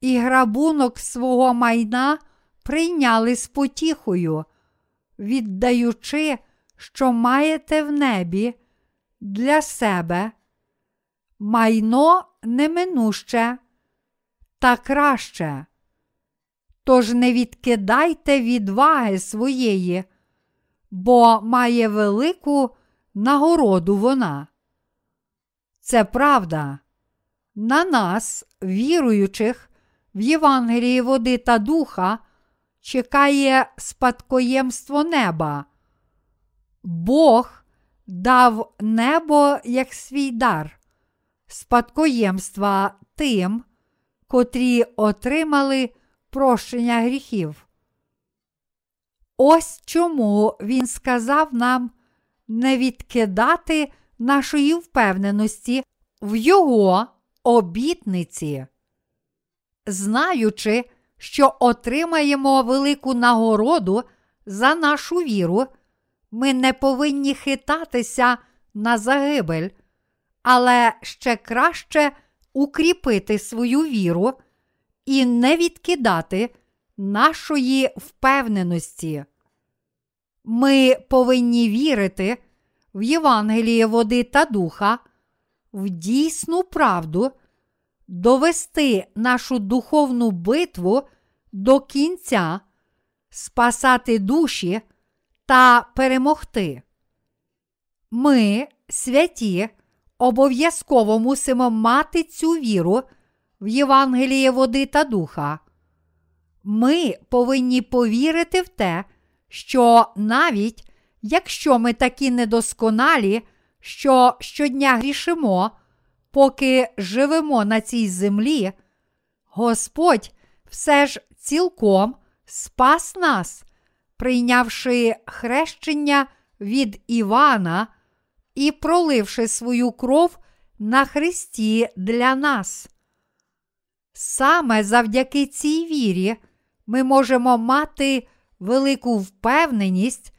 і грабунок свого майна прийняли з потіхою, віддаючи, що маєте в небі для себе, майно неминуще та краще. Тож не відкидайте відваги своєї, бо має велику нагороду вона. Це правда. На нас, віруючих в Євангелії води та духа, чекає спадкоємство неба. Бог дав небо як свій дар, спадкоємства тим, котрі отримали прощення гріхів. Ось чому він сказав нам не відкидати нашої впевненості в Його обітниці, знаючи, що отримаємо велику нагороду за нашу віру, ми не повинні хитатися на загибель, але ще краще укріпити свою віру і не відкидати нашої впевненості. Ми повинні вірити в Євангеліє води та духа, в дійсну правду, довести нашу духовну битву до кінця, спасати душі та перемогти. Ми, святі, обов'язково мусимо мати цю віру в Євангеліє води та духа. Ми повинні повірити в те, що навіть якщо ми такі недосконалі, що щодня грішимо, поки живемо на цій землі, Господь все ж цілком спас нас, прийнявши хрещення від Івана і проливши свою кров на Христі для нас. Саме завдяки цій вірі ми можемо мати велику впевненість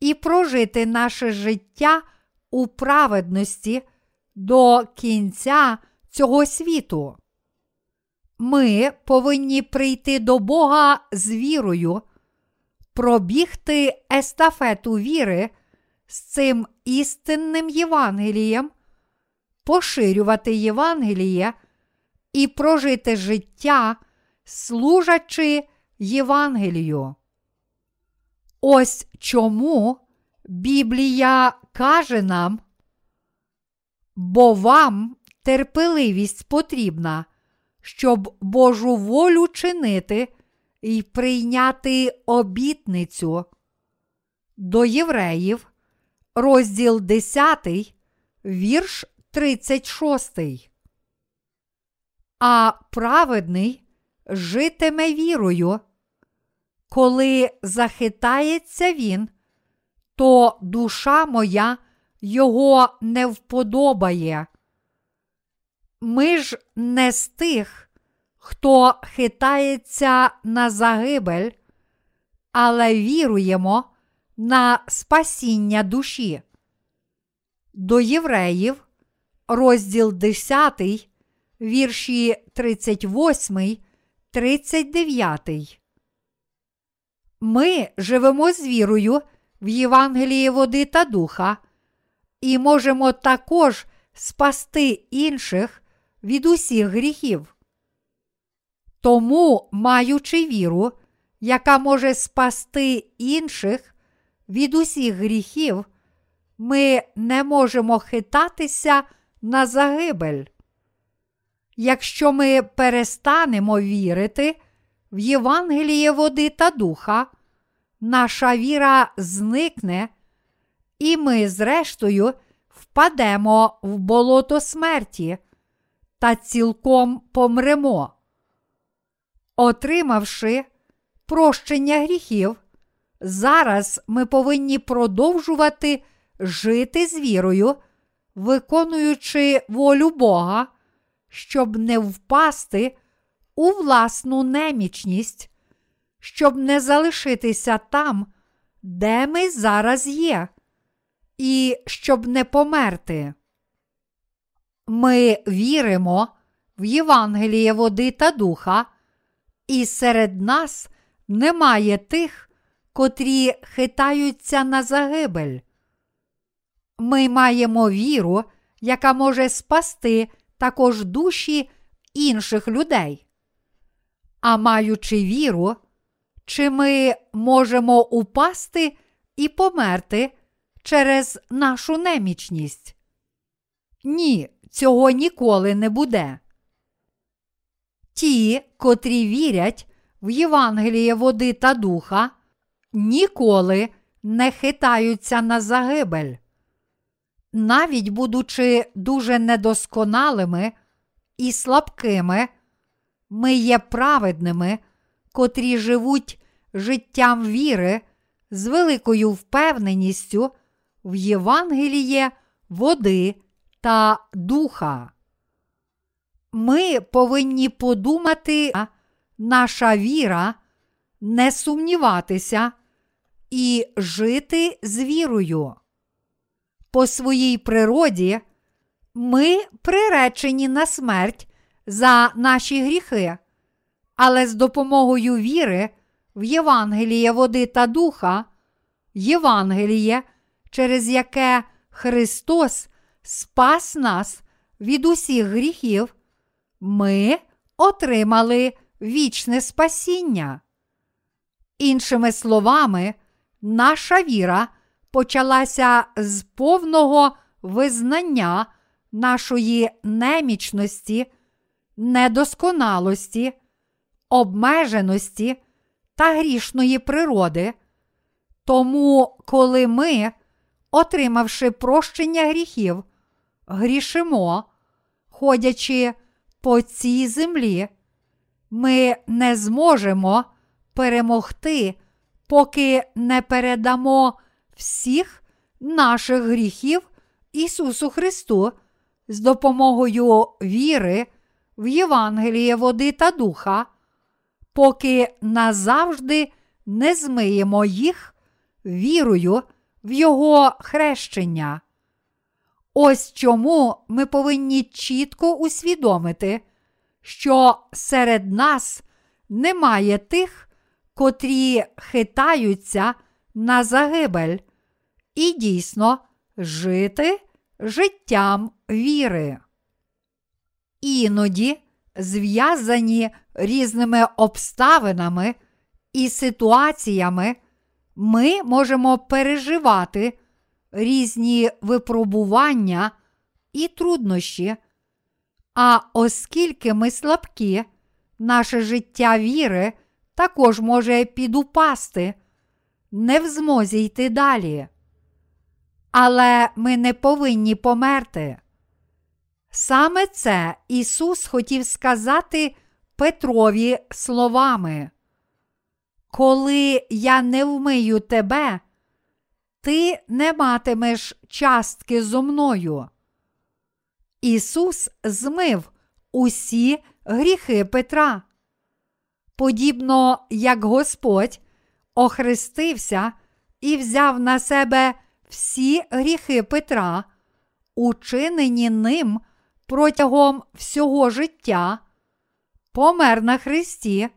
і прожити наше життя у праведності до кінця цього світу. Ми повинні прийти до Бога з вірою, пробігти естафету віри з цим істинним Євангелієм, поширювати Євангеліє і прожити життя, служачи Євангелію. Ось чому Біблія каже нам, бо вам терпеливість потрібна, щоб Божу волю чинити і прийняти обітницю. До євреїв, розділ 10, вірш 36. А праведний житиме вірою. Коли захитається він, то душа моя його не вподобає. Ми ж не з тих, хто хитається на загибель, але віруємо на спасіння душі. До євреїв, розділ 10, вірші 38, 39. Ми живемо з вірою в Євангелії води та духа і можемо також спасти інших від усіх гріхів. Тому, маючи віру, яка може спасти інших від усіх гріхів, ми не можемо хитатися на загибель. Якщо ми перестанемо вірити в Євангеліє води та духа, наша віра зникне, і ми, зрештою, впадемо в болото смерті та цілком помремо. Отримавши прощення гріхів, зараз ми повинні продовжувати жити з вірою, виконуючи волю Бога, щоб не впасти у власну немічність, щоб не залишитися там, де ми зараз є, і щоб не померти. Ми віримо в Євангеліє води та духа, і серед нас немає тих, котрі хитаються на загибель. Ми маємо віру, яка може спасти також душі інших людей. А маючи віру, чи ми можемо упасти і померти через нашу немічність? Ні, цього ніколи не буде. Ті, котрі вірять в Євангеліє води та духа, ніколи не хитаються на загибель. Навіть будучи дуже недосконалими і слабкими, ми є праведними, котрі живуть життям віри з великою впевненістю в Євангеліє води та духа. Ми повинні подумати, наша віра, не сумніватися і жити з вірою. По своїй природі ми приречені на смерть за наші гріхи, але з допомогою віри в Євангеліє води та духа, Євангеліє, через яке Христос спас нас від усіх гріхів, ми отримали вічне спасіння. Іншими словами, наша віра почалася з повного визнання нашої немічності, недосконалості, обмеженості та грішної природи. Тому, коли ми, отримавши прощення гріхів, грішимо, ходячи по цій землі, ми не зможемо перемогти, поки не передамо всіх наших гріхів Ісусу Христу з допомогою віри в Євангеліє води та духа, поки назавжди не змиємо їх вірою в Його хрещення. Ось чому ми повинні чітко усвідомити, що серед нас немає тих, котрі хитаються на загибель, і дійсно жити життям віри. Іноді, зв'язані різними обставинами і ситуаціями, ми можемо переживати різні випробування і труднощі. А оскільки ми слабкі, наше життя віри також може підупасти, не в змозі йти далі. Але ми не повинні померти. Саме це Ісус хотів сказати Петрові словами. Коли я не вмию тебе, ти не матимеш частки зо мною. Ісус змив усі гріхи Петра. Подібно як Господь охрестився і взяв на себе всі гріхи Петра, учинені ним протягом всього життя, помер на Христі,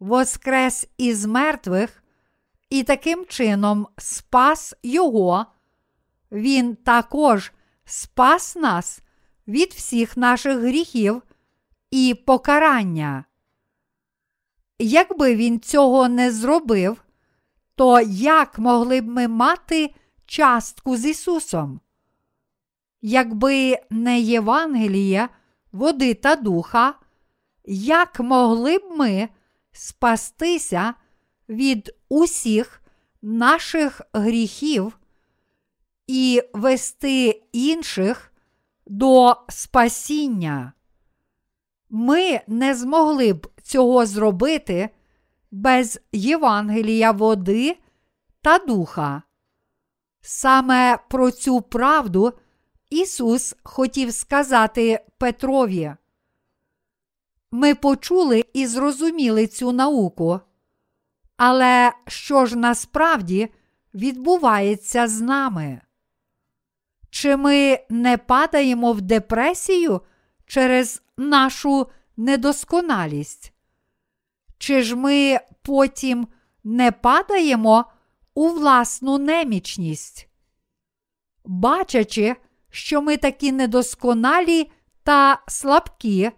воскрес із мертвих і таким чином спас Його, Він також спас нас від всіх наших гріхів і покарання. Якби він цього не зробив, то як могли б ми мати частку з Ісусом? Якби не Євангеліє, води та духа, як могли б ми спастися від усіх наших гріхів і вести інших до спасіння? Ми не змогли б цього зробити без Євангелія води та духа. Саме про цю правду Ісус хотів сказати Петрові. Ми почули і зрозуміли цю науку. Але що ж насправді відбувається з нами? Чи ми не падаємо в депресію через нашу недосконалість? Чи ж ми потім не падаємо у власну немічність? Бачачи, що ми такі недосконалі та слабкі,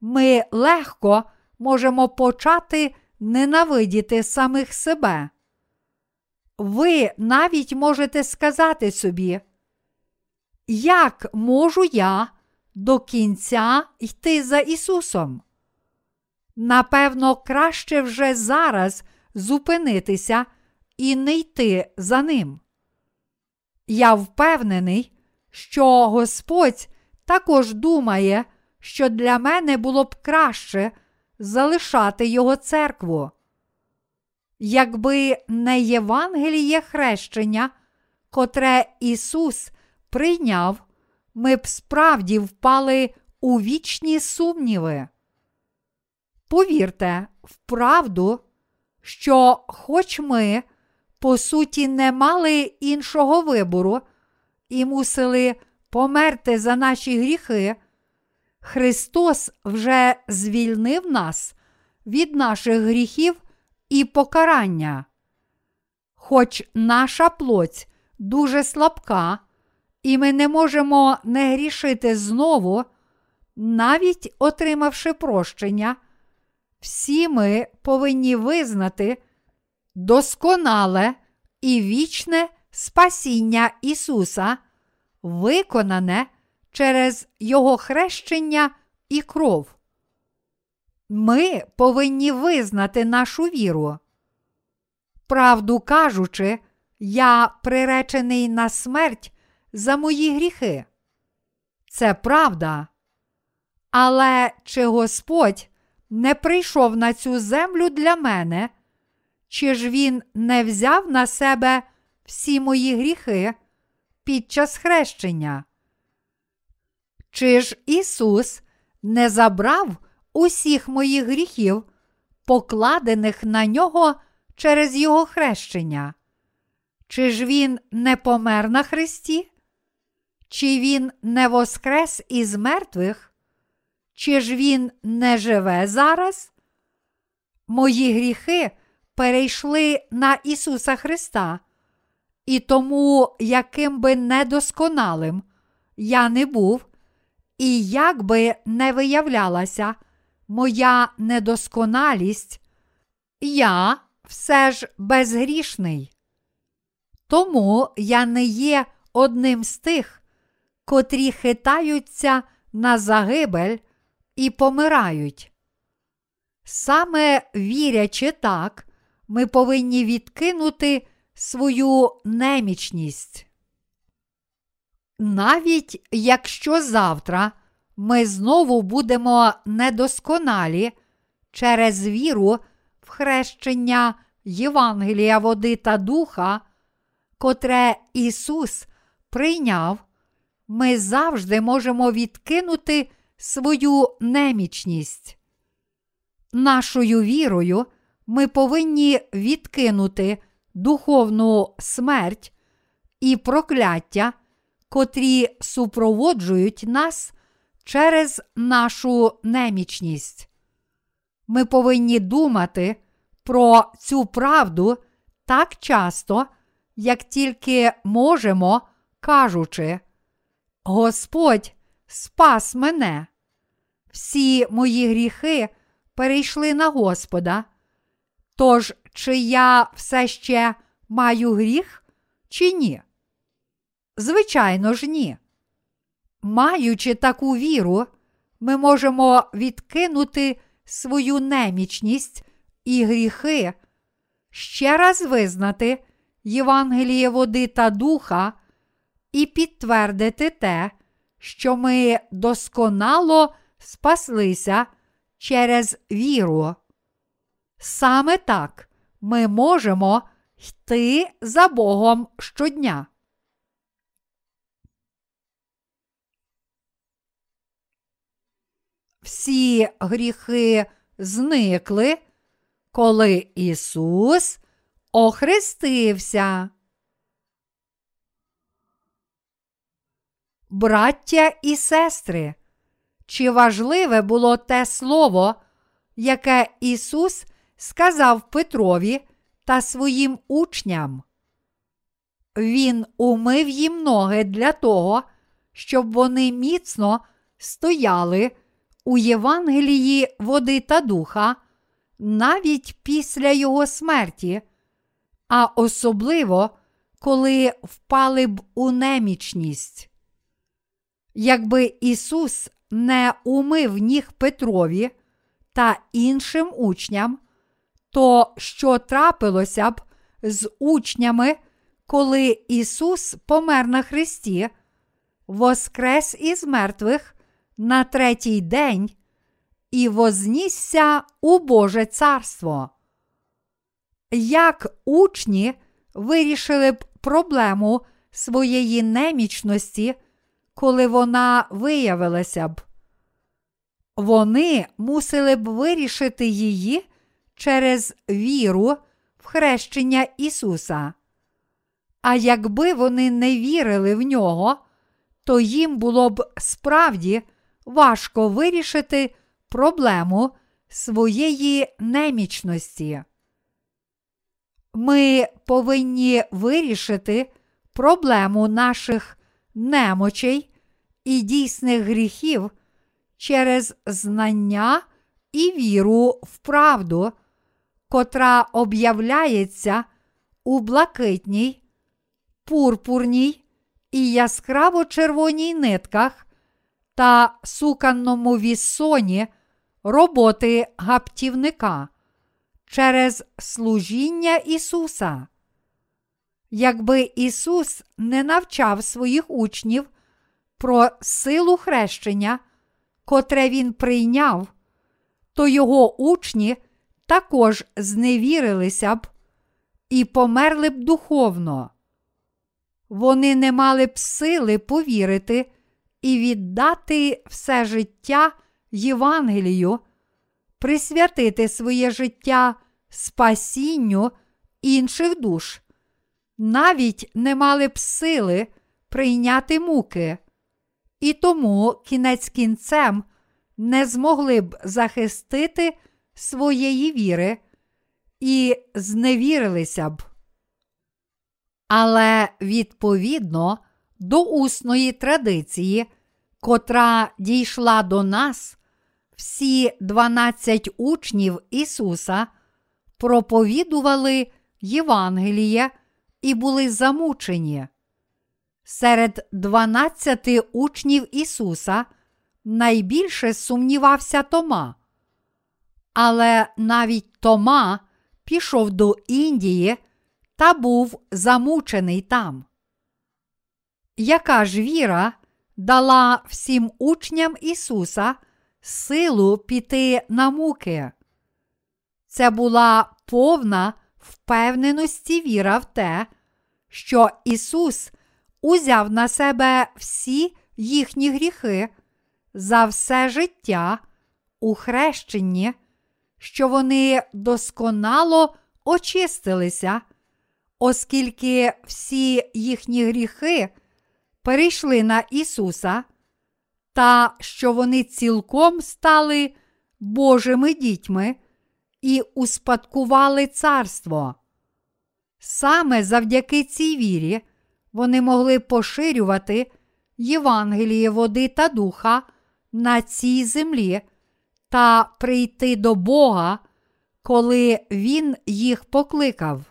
ми легко можемо почати ненавидіти самих себе. Ви навіть можете сказати собі, як можу я до кінця йти за Ісусом? Напевно, краще вже зараз зупинитися і не йти за ним. Я впевнений, що Господь також думає, що для мене було б краще залишати Його церкву. Якби не Євангеліє хрещення, котре Ісус прийняв, ми б справді впали у вічні сумніви. Повірте, вправду, що, хоч ми, по суті, не мали іншого вибору і мусили померти за наші гріхи, Христос вже звільнив нас від наших гріхів і покарання. Хоч наша плоть дуже слабка, і ми не можемо не грішити знову, навіть отримавши прощення, всі ми повинні визнати досконале і вічне спасіння Ісуса, виконане через Його хрещення і кров. Ми повинні визнати нашу віру. Правду кажучи, я приречений на смерть за мої гріхи. Це правда. Але чи Господь не прийшов на цю землю для мене, чи ж Він не взяв на себе всі мої гріхи під час хрещення? Чи ж Ісус не забрав усіх моїх гріхів, покладених на нього через Його хрещення? Чи ж Він не помер на Христі? Чи Він не воскрес із мертвих? Чи ж Він не живе зараз? Мої гріхи перейшли на Ісуса Христа, і тому, яким би недосконалим я не був, і як би не виявлялася моя недосконалість, я все ж безгрішний. Тому я не є одним з тих, котрі хитаються на загибель і помирають. Саме вірячи так, ми повинні відкинути свою немічність. Навіть якщо завтра ми знову будемо недосконалі через віру в хрещення Євангелія води та духа, котре Ісус прийняв, ми завжди можемо відкинути свою немічність. Нашою вірою ми повинні відкинути духовну смерть і прокляття, котрі супроводжують нас через нашу немічність. Ми повинні думати про цю правду так часто, як тільки можемо, кажучи, Господь спас мене. Всі мої гріхи перейшли на Господа. Тож, чи я все ще маю гріх, чи ні? Звичайно ж, ні. Маючи таку віру, ми можемо відкинути свою немічність і гріхи, ще раз визнати Євангеліє води та духа і підтвердити те, що ми досконало спаслися через віру. Саме так ми можемо йти за Богом щодня. Всі гріхи зникли, коли Ісус охрестився. Браття і сестри, чи важливе було те слово, яке Ісус сказав Петрові та своїм учням? Він умив їм ноги для того, щоб вони міцно стояли у Євангелії води та духа навіть після Його смерті, а особливо, коли впали б у немічність. Якби Ісус не умив ніг Петрові та іншим учням, то що трапилося б з учнями, коли Ісус помер на Христі, воскрес із мертвих на третій день і вознісся у Боже царство. Як учні вирішили б проблему своєї немічності, коли вона виявилася б? Вони мусили б вирішити її через віру в хрещення Ісуса. А якби вони не вірили в нього, то їм було б справді важко вирішити проблему своєї немічності. Ми повинні вирішити проблему наших немочей і дійсних гріхів через знання і віру в правду, котра об'являється у блакитній, пурпурній і яскраво червоній нитках та суканному віссоні роботи гаптівника через служіння Ісуса. Якби Ісус не навчав своїх учнів про силу хрещення, котре Він прийняв, то його учні також зневірилися б і померли б духовно. Вони не мали б сили повірити і віддати все життя Євангелію, присвятити своє життя спасінню інших душ, навіть не мали б сили прийняти муки, і тому кінець кінцем не змогли б захистити своєї віри і зневірилися б. Але відповідно до усної традиції, котра дійшла до нас, всі дванадцять учнів Ісуса проповідували Євангеліє і були замучені. Серед дванадцяти учнів Ісуса найбільше сумнівався Тома. Але навіть Тома пішов до Індії та був замучений там. Яка ж віра дала всім учням Ісуса силу піти на муки? Це була повна впевненості віра в те, що Ісус узяв на себе всі їхні гріхи за все життя у хрещенні, що вони досконало очистилися, оскільки всі їхні гріхи перейшли на Ісуса, та що вони цілком стали Божими дітьми і успадкували царство. Саме завдяки цій вірі вони могли поширювати Євангеліє води та духа на цій землі та прийти до Бога, коли Він їх покликав.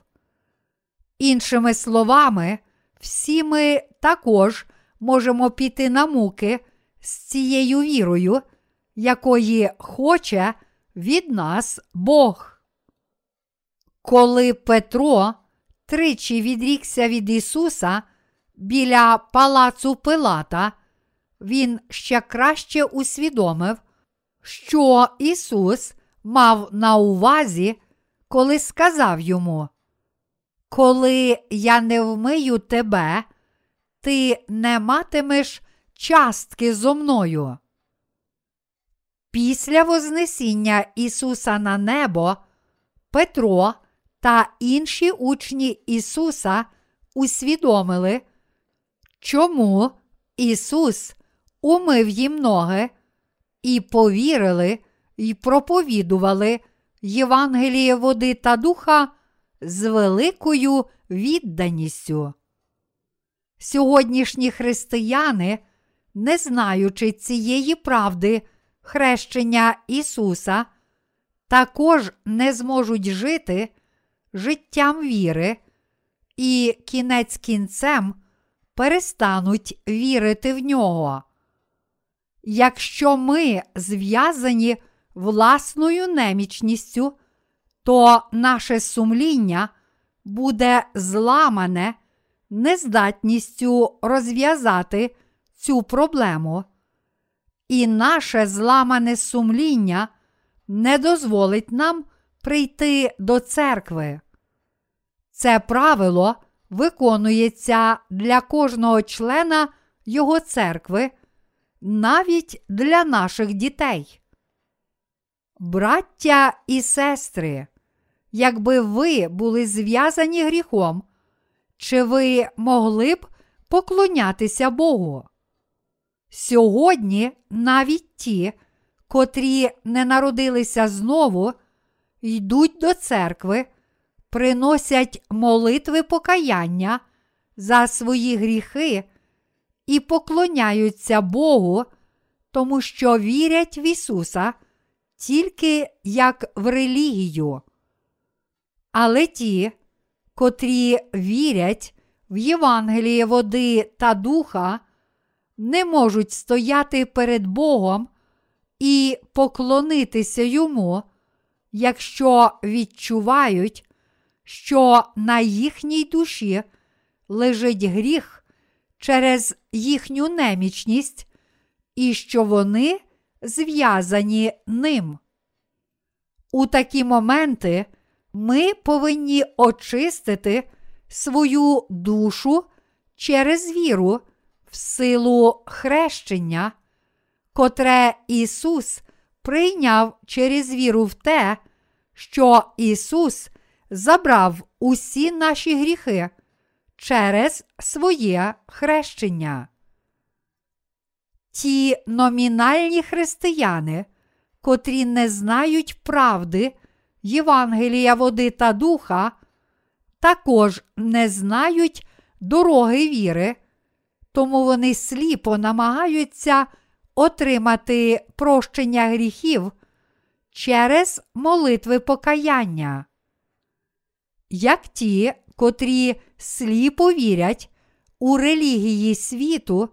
Іншими словами, всі ми також можемо піти на муки з цією вірою, якої хоче від нас Бог. Коли Петро тричі відрікся від Ісуса біля палацу Пилата, він ще краще усвідомив, що Ісус мав на увазі, коли сказав йому: Коли я не вмию тебе, ти не матимеш частки зо мною. Після Вознесіння Ісуса на небо Петро та інші учні Ісуса усвідомили, чому Ісус умив їм ноги і повірили і проповідували Євангеліє води та духа з великою відданістю. Сьогоднішні християни, не знаючи цієї правди хрещення Ісуса, також не зможуть жити життям віри і кінець кінцем перестануть вірити в нього. Якщо ми зв'язані власною немічністю, то наше сумління буде зламане нездатністю розв'язати цю проблему, і наше зламане сумління не дозволить нам прийти до церкви. Це правило виконується для кожного члена його церкви, навіть для наших дітей. Браття і сестри, якби ви були зв'язані гріхом, чи ви могли б поклонятися Богу? Сьогодні навіть ті, котрі не народилися знову, йдуть до церкви, приносять молитви покаяння за свої гріхи і поклоняються Богу, тому що вірять в Ісуса тільки як в релігію. Але ті, котрі вірять в Євангеліє води та духа, не можуть стояти перед Богом і поклонитися йому, якщо відчувають, що на їхній душі лежить гріх через їхню немічність, і що вони зв'язані ним. У такі моменти ми повинні очистити свою душу через віру в силу хрещення, котре Ісус прийняв через віру в те, що Ісус забрав усі наші гріхи через своє хрещення. Ті номінальні християни, котрі не знають правди Євангелія води та духа, також не знають дороги віри, тому вони сліпо намагаються отримати прощення гріхів через молитви покаяння. Як ті, котрі сліпо вірять у релігії світу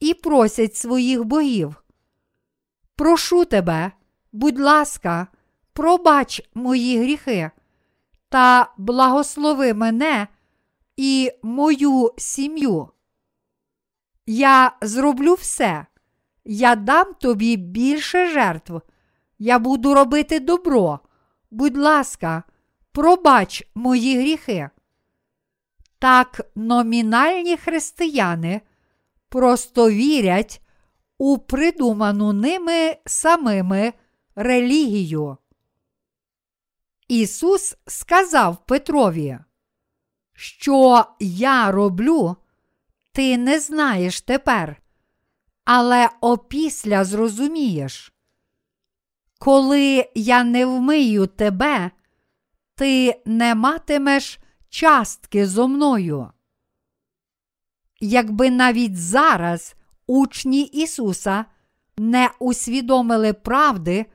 і просять своїх богів. Прошу тебе, будь ласка, пробач мої гріхи, та благослови мене і мою сім'ю. Я зроблю все. Я дам тобі більше жертв. Я буду робити добро. Будь ласка, пробач мої гріхи. Так номінальні християни просто вірять у придуману ними самими релігію. Ісус сказав Петрові, що я роблю, ти не знаєш тепер, але опісля зрозумієш. Коли я не вмию тебе, ти не матимеш частки зо мною. Якби навіть зараз учні Ісуса не усвідомили правди,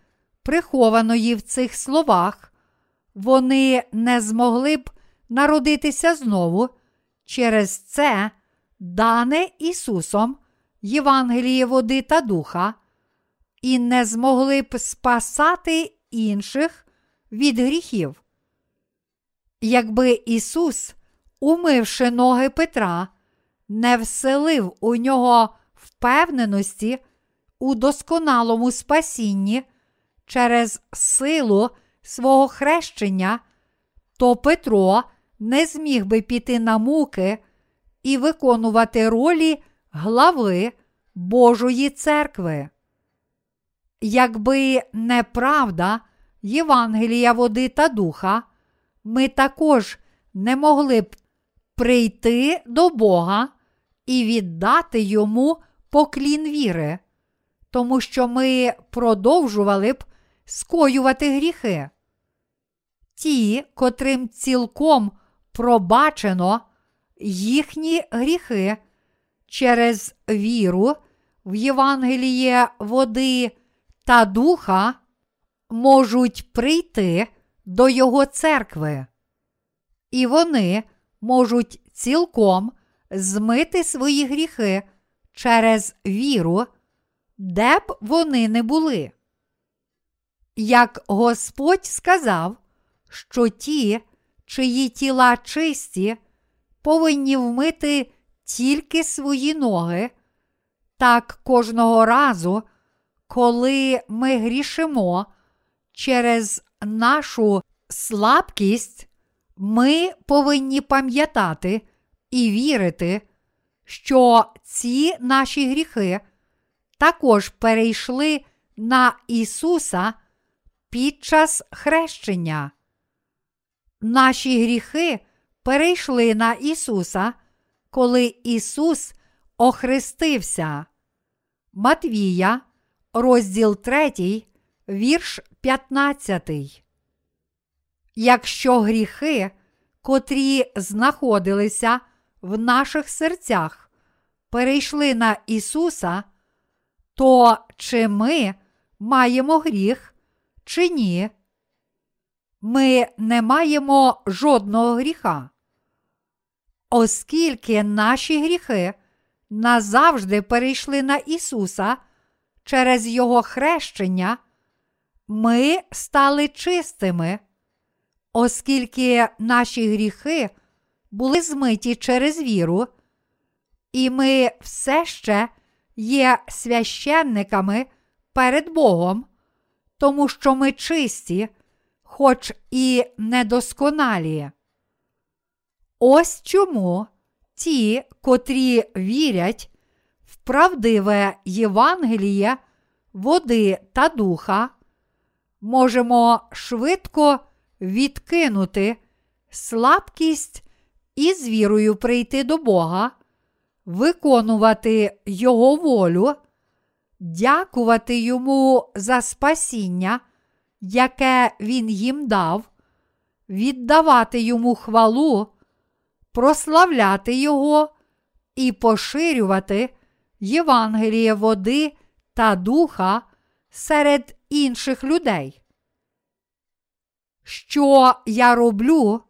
прихованої в цих словах, вони не змогли б народитися знову через це, дане Ісусом Євангеліє води та духа, і не змогли б спасати інших від гріхів. Якби Ісус, умивши ноги Петра, не вселив у нього впевненості у досконалому спасінні через силу свого хрещення, то Петро не зміг би піти на муки і виконувати ролі глави Божої церкви. Якби неправда Євангелія води та духа, ми також не могли б прийти до Бога і віддати йому поклін віри, тому що ми продовжували б скоювати гріхи. Ті, котрим цілком пробачено їхні гріхи через віру в Євангеліє води та духа, можуть прийти до Його церкви, і вони можуть цілком змити свої гріхи через віру, де б вони не були. Як Господь сказав, що ті, чиї тіла чисті, повинні вмити тільки свої ноги, так кожного разу, коли ми грішимо через нашу слабкість, ми повинні пам'ятати і вірити, що ці наші гріхи також перейшли на Ісуса під час хрещення. Наші гріхи перейшли на Ісуса, коли Ісус охрестився. Матвія, розділ 3, вірш 15. Якщо гріхи, котрі знаходилися в наших серцях, перейшли на Ісуса, то чи ми маємо гріх, чи ні? Ми не маємо жодного гріха. Оскільки наші гріхи назавжди перейшли на Ісуса через Його хрещення, ми стали чистими, оскільки наші гріхи були змиті через віру, і ми все ще є священниками перед Богом, тому що ми чисті, хоч і недосконалі. Ось чому ті, котрі вірять в правдиве Євангеліє, води та духа, можемо швидко відкинути слабкість і з вірою прийти до Бога, виконувати Його волю, дякувати Йому за спасіння, яке Він їм дав, віддавати йому хвалу, прославляти Його і поширювати Євангеліє води та духа серед інших людей. Що я роблю,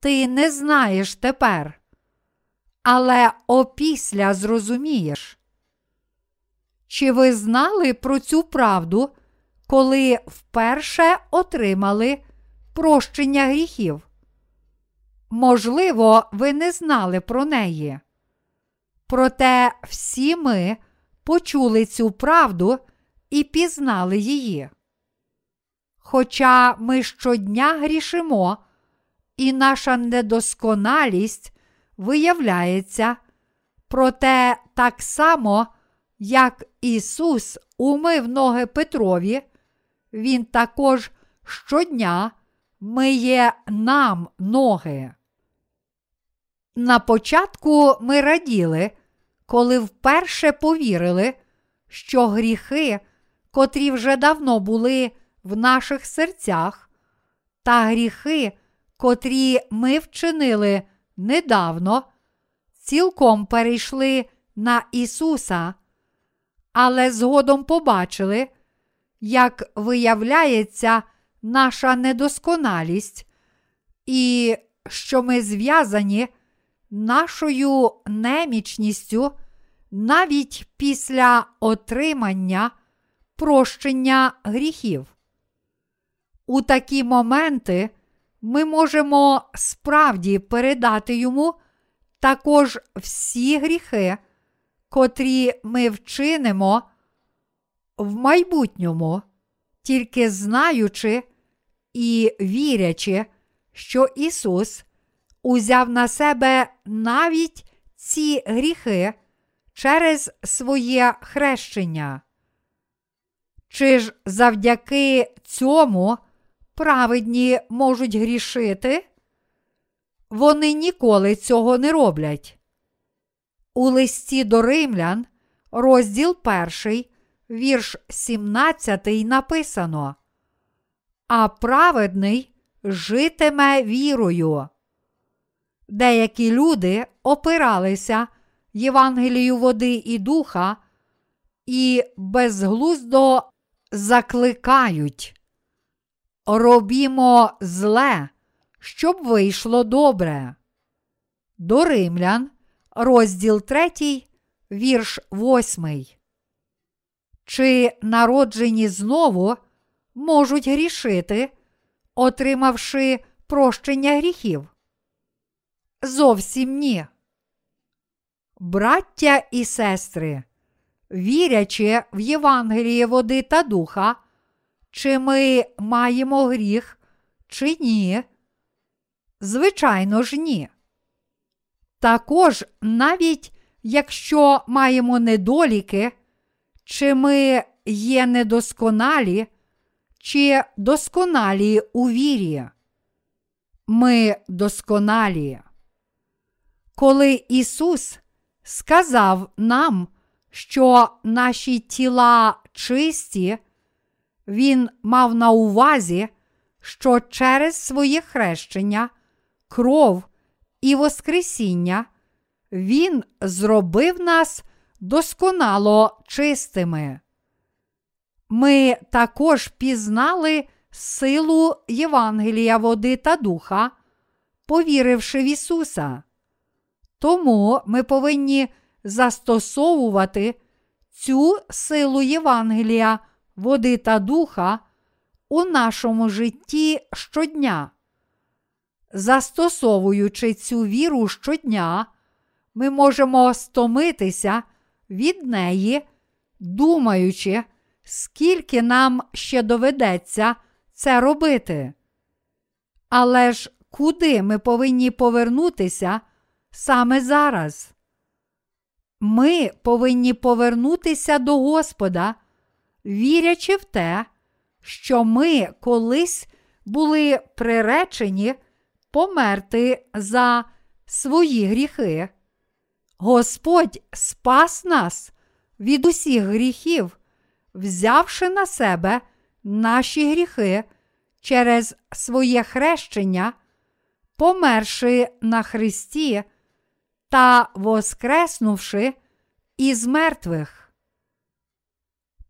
ти не знаєш тепер, але опісля зрозумієш. Чи ви знали про цю правду, коли вперше отримали прощення гріхів. Можливо, ви не знали про неї. Проте всі ми почули цю правду і пізнали її. Хоча ми щодня грішимо, і наша недосконалість виявляється, проте так само, як Ісус умив ноги Петрові, Він також щодня миє нам ноги. На початку ми раділи, коли вперше повірили, що гріхи, котрі вже давно були в наших серцях, та гріхи, котрі ми вчинили недавно, цілком перейшли на Ісуса, але згодом побачили, як виявляється наша недосконалість, і що ми зв'язані нашою немічністю навіть після отримання прощення гріхів. У такі моменти ми можемо справді передати йому також всі гріхи, котрі ми вчинимо в майбутньому, тільки знаючи і вірячи, що Ісус узяв на себе навіть ці гріхи через своє хрещення. Чи ж завдяки цьому праведні можуть грішити? Вони ніколи цього не роблять. У листі до римлян, розділ 1, вірш 17 написано. А праведний житиме вірою. Деякі люди опиралися Євангелію води і духа і безглуздо закликають. Робімо зле, щоб вийшло добре. До римлян, розділ 3, вірш 8. Чи народжені знову можуть грішити, отримавши прощення гріхів? Зовсім ні. Браття і сестри, вірячи в Євангеліє води та духа, чи ми маємо гріх, чи ні? Звичайно ж, ні. Також, навіть якщо маємо недоліки, чи ми є недосконалі, чи досконалі у вірі, ми досконалі. Коли Ісус сказав нам, що наші тіла чисті, Він мав на увазі, що через своє хрещення, кров і Воскресіння Він зробив нас досконало чистими. Ми також пізнали силу Євангелія води та духа, повіривши в Ісуса. Тому ми повинні застосовувати цю силу Євангелія, води та духа у нашому житті щодня. Застосовуючи цю віру щодня, ми можемо стомитися від неї, думаючи, скільки нам ще доведеться це робити. Але ж куди ми повинні повернутися саме зараз? Ми повинні повернутися до Господа, вірячи в те, що ми колись були приречені померти за свої гріхи. Господь спас нас від усіх гріхів, взявши на себе наші гріхи через своє хрещення, померши на Христі та воскреснувши із мертвих.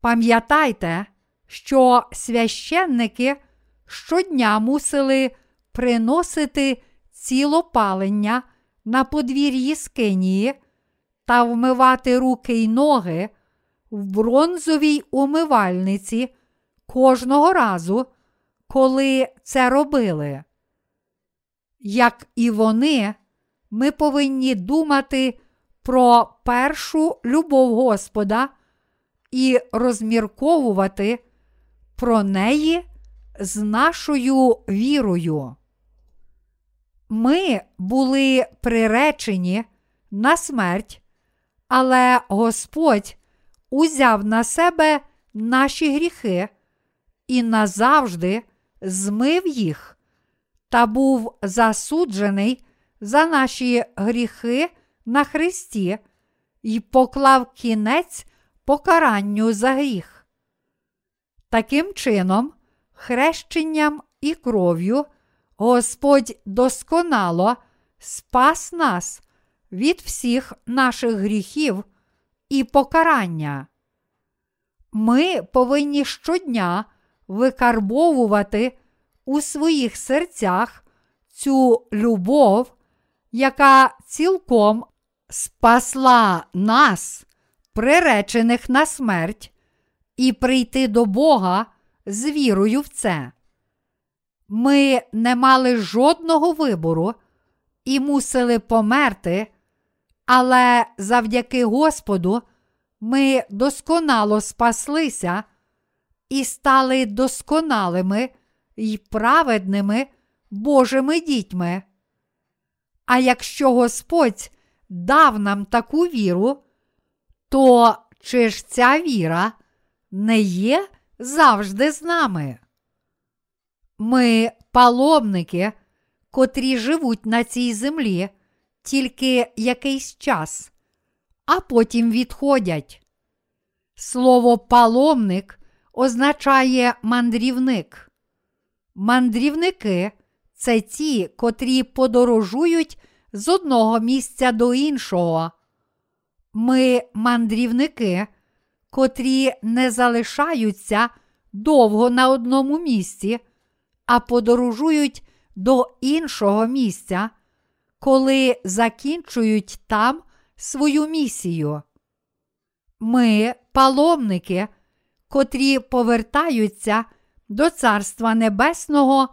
Пам'ятайте, що священники щодня мусили приносити цілопалення на подвір'ї скинії та вмивати руки й ноги в бронзовій умивальниці кожного разу, коли це робили. Як і вони, ми повинні думати про першу любов Господа і розмірковувати про неї з нашою вірою. Ми були приречені на смерть, але Господь узяв на себе наші гріхи і назавжди змив їх та був засуджений за наші гріхи на Христі і поклав кінець покаранню за гріх. Таким чином, хрещенням і кров'ю Господь досконало спас нас від всіх наших гріхів і покарання. Ми повинні щодня викарбовувати у своїх серцях цю любов, яка цілком спасла нас, приречених на смерть, і прийти до Бога з вірою в це. Ми не мали жодного вибору і мусили померти, але завдяки Господу ми досконало спаслися і стали досконалими й праведними Божими дітьми. А якщо Господь дав нам таку віру, то чи ж ця віра не є завжди з нами? Ми паломники, котрі живуть на цій землі тільки якийсь час, а потім відходять. Слово паломник означає мандрівник. Мандрівники це ті, котрі подорожують з одного місця до іншого. Ми мандрівники, котрі не залишаються довго на одному місці, а подорожують до іншого місця, коли закінчують там свою місію. Ми паломники, котрі повертаються до Царства Небесного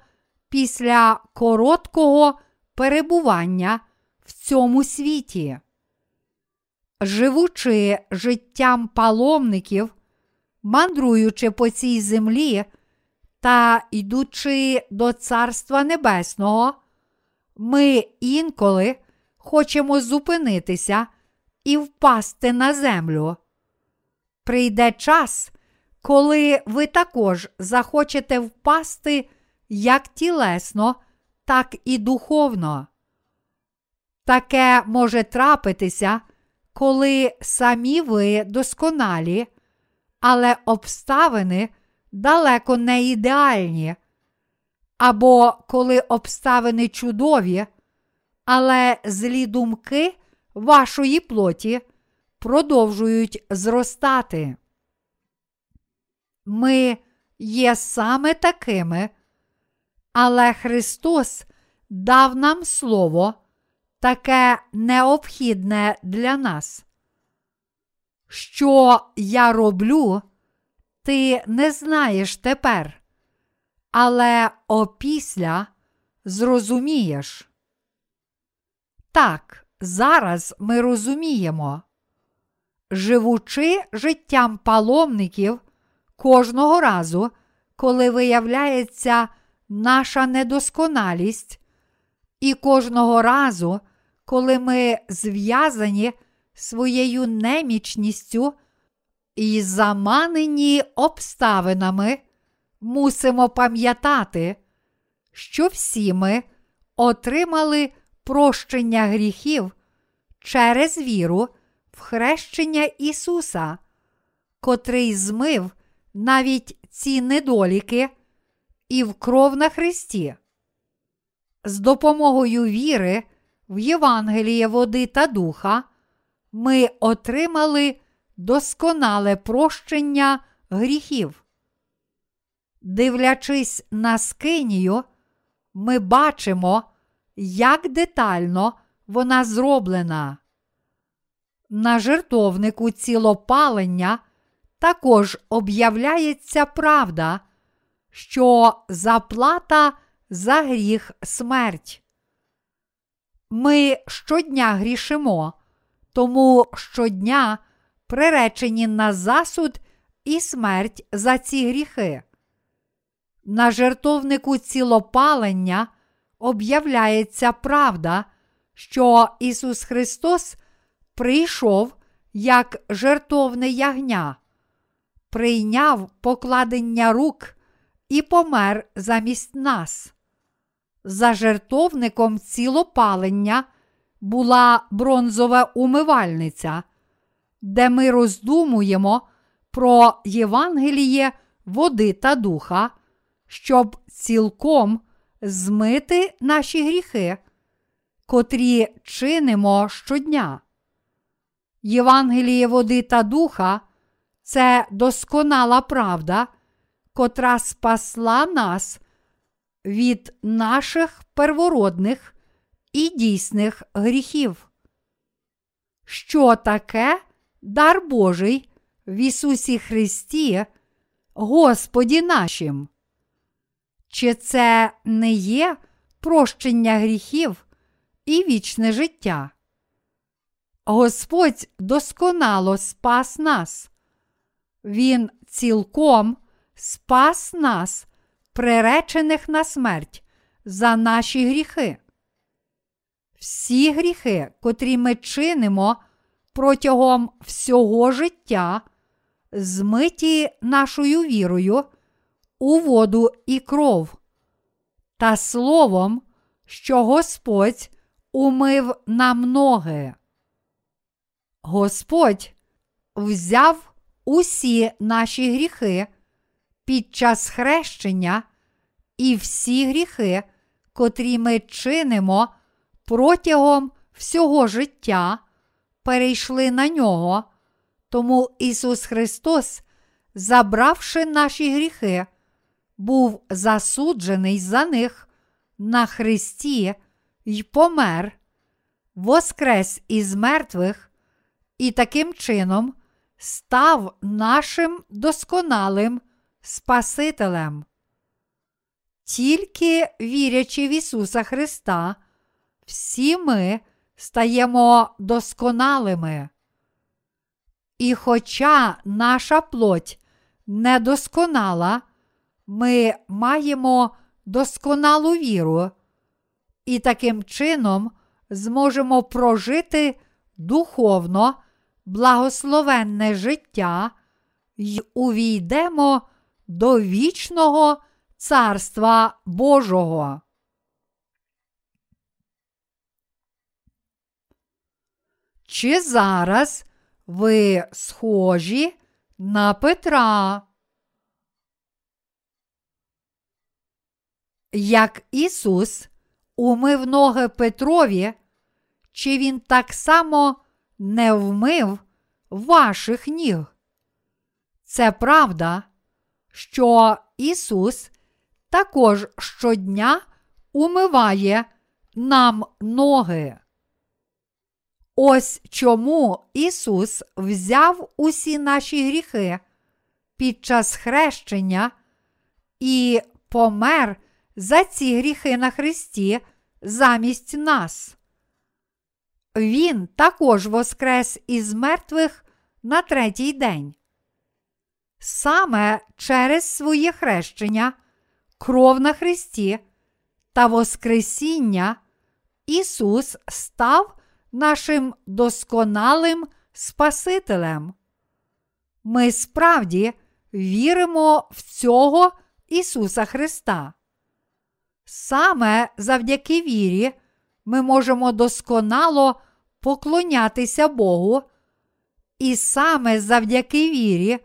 після короткого перебування в цьому світі. Живучи життям паломників, мандруючи по цій землі та йдучи до Царства Небесного, ми інколи хочемо зупинитися і впасти на землю. Прийде час, коли ви також захочете впасти як тілесно, так і духовно. Таке може трапитися, коли самі ви досконалі, але обставини далеко не ідеальні, або коли обставини чудові, але злі думки вашої плоті продовжують зростати. Ми є саме такими, але Христос дав нам Слово таке необхідне для нас. Що я роблю, ти не знаєш тепер, але опісля зрозумієш. Так, зараз ми розуміємо. Живучи життям паломників кожного разу, коли виявляється наша недосконалість, і кожного разу, коли ми зв'язані своєю немічністю і заманені обставинами, мусимо пам'ятати, що всі ми отримали прощення гріхів через віру в хрещення Ісуса, котрий змив навіть ці недоліки і в кров на Христі. З допомогою віри в Євангеліє води та духа ми отримали досконале прощення гріхів. Дивлячись на скинію, ми бачимо, як детально вона зроблена. На жертовнику цілопалення також об'являється правда, що заплата за гріх смерть. Ми щодня грішимо, тому щодня приречені на засуд і смерть за ці гріхи. На жертовнику цілопалення об'являється правда, що Ісус Христос прийшов як жертовне ягня, прийняв покладення рук і помер замість нас. За жертовником цілопалення була бронзова умивальниця, де ми роздумуємо про Євангеліє води та духа, щоб цілком змити наші гріхи, котрі чинимо щодня. Євангеліє води та духа це досконала правда, котра спасла нас від наших первородних і дійсних гріхів. Що таке дар Божий в Ісусі Христі, Господі нашим? Чи це не є прощення гріхів і вічне життя? Господь досконало спас нас. Він цілком спас нас, приречених на смерть за наші гріхи. Всі гріхи, котрі ми чинимо протягом всього життя, змиті нашою вірою у воду і кров, та словом, що Господь умив нам ноги. Господь взяв усі наші гріхи під час хрещення і всі гріхи, котрі ми чинимо протягом всього життя, перейшли на нього. Тому Ісус Христос, забравши наші гріхи, був засуджений за них на Христі й помер, воскрес із мертвих і таким чином став нашим досконалим Спасителем. Тільки вірячи в Ісуса Христа, всі ми стаємо досконалими. І хоча наша плоть недосконала, ми маємо досконалу віру, і таким чином зможемо прожити духовно благословенне життя й увійдемо до вічного Царства Божого. Чи зараз ви схожі на Петра? Як Ісус умив ноги Петрові, чи Він так само не вмив ваших ніг? Це правда, що Ісус також щодня умиває нам ноги. Ось чому Ісус взяв усі наші гріхи під час хрещення і помер за ці гріхи на Христі замість нас. Він також воскрес із мертвих на третій день. Саме через своє хрещення, кров на Христі та Воскресіння Ісус став нашим досконалим Спасителем. Ми справді віримо в цього Ісуса Христа. Саме завдяки вірі ми можемо досконало поклонятися Богу, і саме завдяки вірі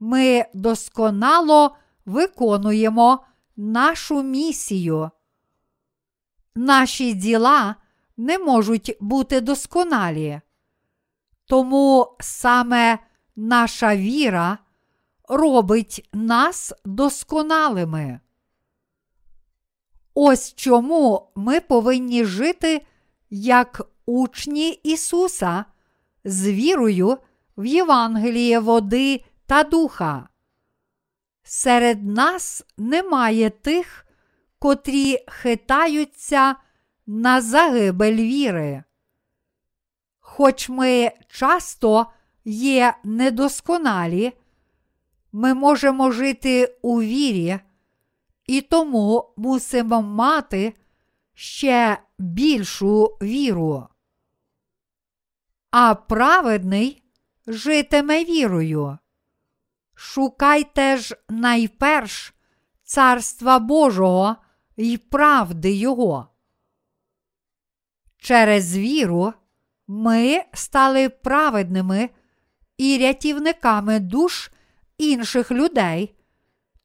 ми досконало виконуємо нашу місію. Наші діла не можуть бути досконалі. Тому саме наша віра робить нас досконалими. Ось чому ми повинні жити як учні Ісуса з вірою в Євангеліє води та духа. серед нас немає тих, котрі хитаються на загибель віри. Хоч ми часто є недосконалі, ми можемо жити у вірі, і тому мусимо мати ще більшу віру. А праведний житиме вірою. Шукайте ж найперш Царства Божого і правди Його. Через віру ми стали праведними і рятівниками душ інших людей.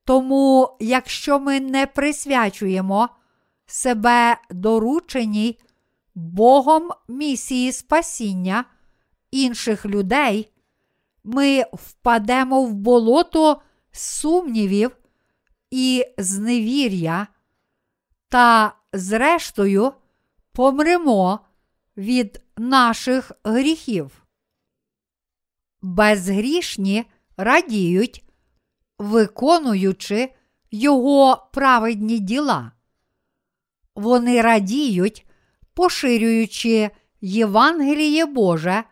Тому, якщо ми не присвячуємо себе дорученій Богом місії спасіння інших людей, ми впадемо в болото сумнівів і зневір'я, та, зрештою, помремо від наших гріхів. Безгрішні радіють, виконуючи його праведні діла. Вони радіють, поширюючи Євангеліє Боже,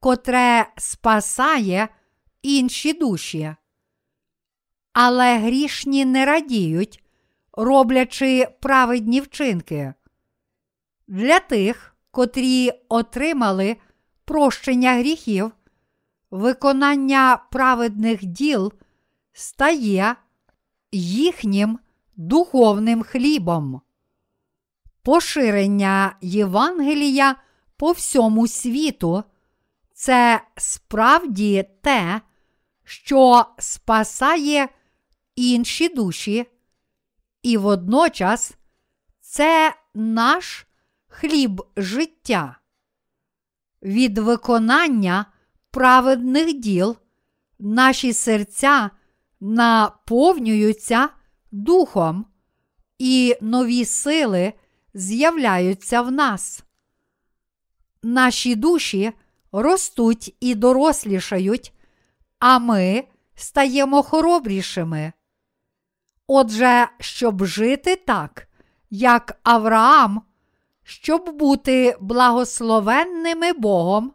котре спасає інші душі. Але грішні не радіють, роблячи праведні вчинки. Для тих, котрі отримали прощення гріхів, виконання праведних діл стає їхнім духовним хлібом. Поширення Євангелія по всьому світу це справді те, що спасає інші душі, і водночас це наш хліб життя. Від виконання праведних діл наші серця наповнюються духом, і нові сили з'являються в нас. Наші душі ростуть і дорослішають, а ми стаємо хоробрішими. Отже, щоб жити так, як Авраам, щоб бути благословенними Богом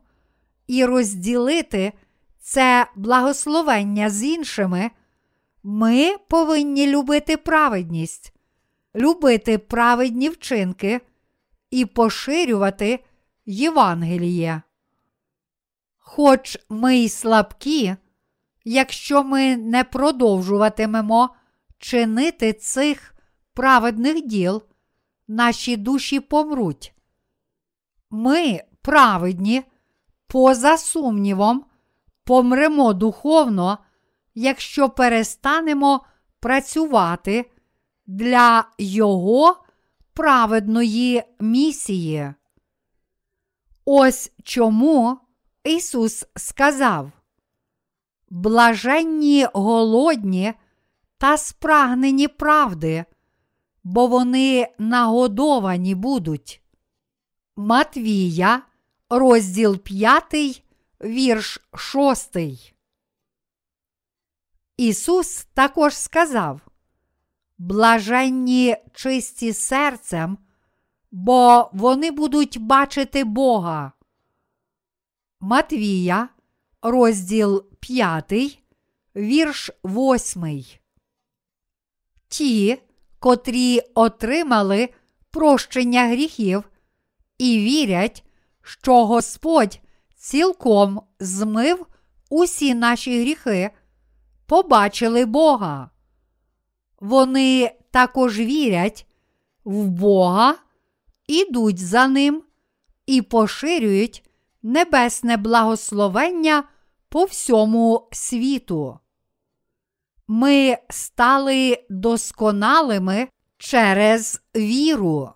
і розділити це благословення з іншими, ми повинні любити праведність, любити праведні вчинки і поширювати Євангеліє. Хоч ми й слабкі, якщо ми не продовжуватимемо чинити цих праведних діл, наші душі помруть. Ми, праведні, поза сумнівом, помремо духовно, якщо перестанемо працювати для Його праведної місії. Ось чому Ісус сказав: Блаженні голодні та спрагнені правди, бо вони нагодовані будуть. Матвія, розділ 5, вірш 6. Ісус також сказав: Блаженні чисті серцем, бо вони будуть бачити Бога. Матвія, розділ 5, вірш 8. Ті, котрі отримали прощення гріхів і вірять, що Господь цілком змив усі наші гріхи, побачили Бога. Вони також вірять в Бога, ідуть за ним і поширюють небесне благословення по всьому світу. Ми стали досконалими через віру.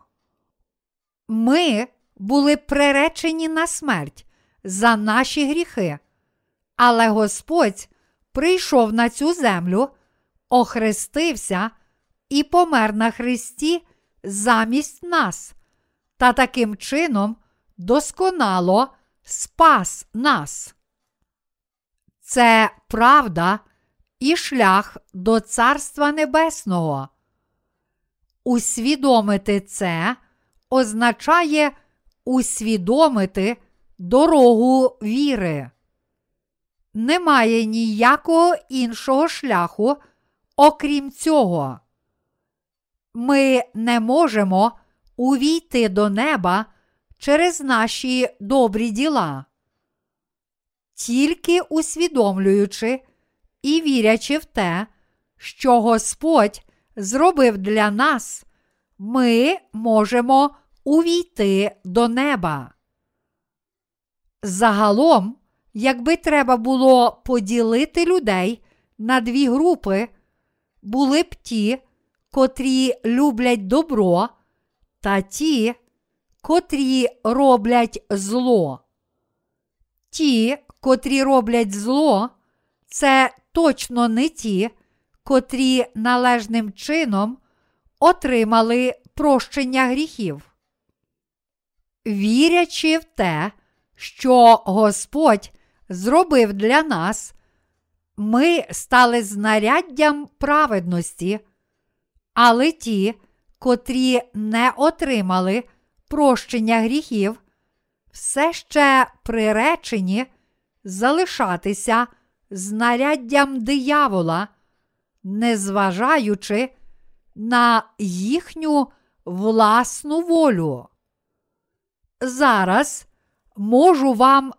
Ми були приречені на смерть за наші гріхи, але Господь прийшов на цю землю, охрестився і помер на Христі замість нас, та таким чином досконало спас нас. Це правда і шлях до Царства Небесного. Усвідомити це означає усвідомити дорогу віри. Немає ніякого іншого шляху, окрім цього. Ми не можемо увійти до неба через наші добрі діла. Тільки усвідомлюючи і вірячи в те, що Господь зробив для нас, ми можемо увійти до неба. Загалом, якби треба було поділити людей на дві групи, були б ті, котрі люблять добро, та ті, котрі роблять зло. Ті, котрі роблять зло, це точно не ті, котрі належним чином отримали прощення гріхів. Вірячи в те, що Господь зробив для нас, ми стали знаряддям праведності, але ті, котрі не отримали прощення гріхів, все ще приречені залишатися знаряддям диявола, незважаючи на їхню власну волю. Зараз можу вам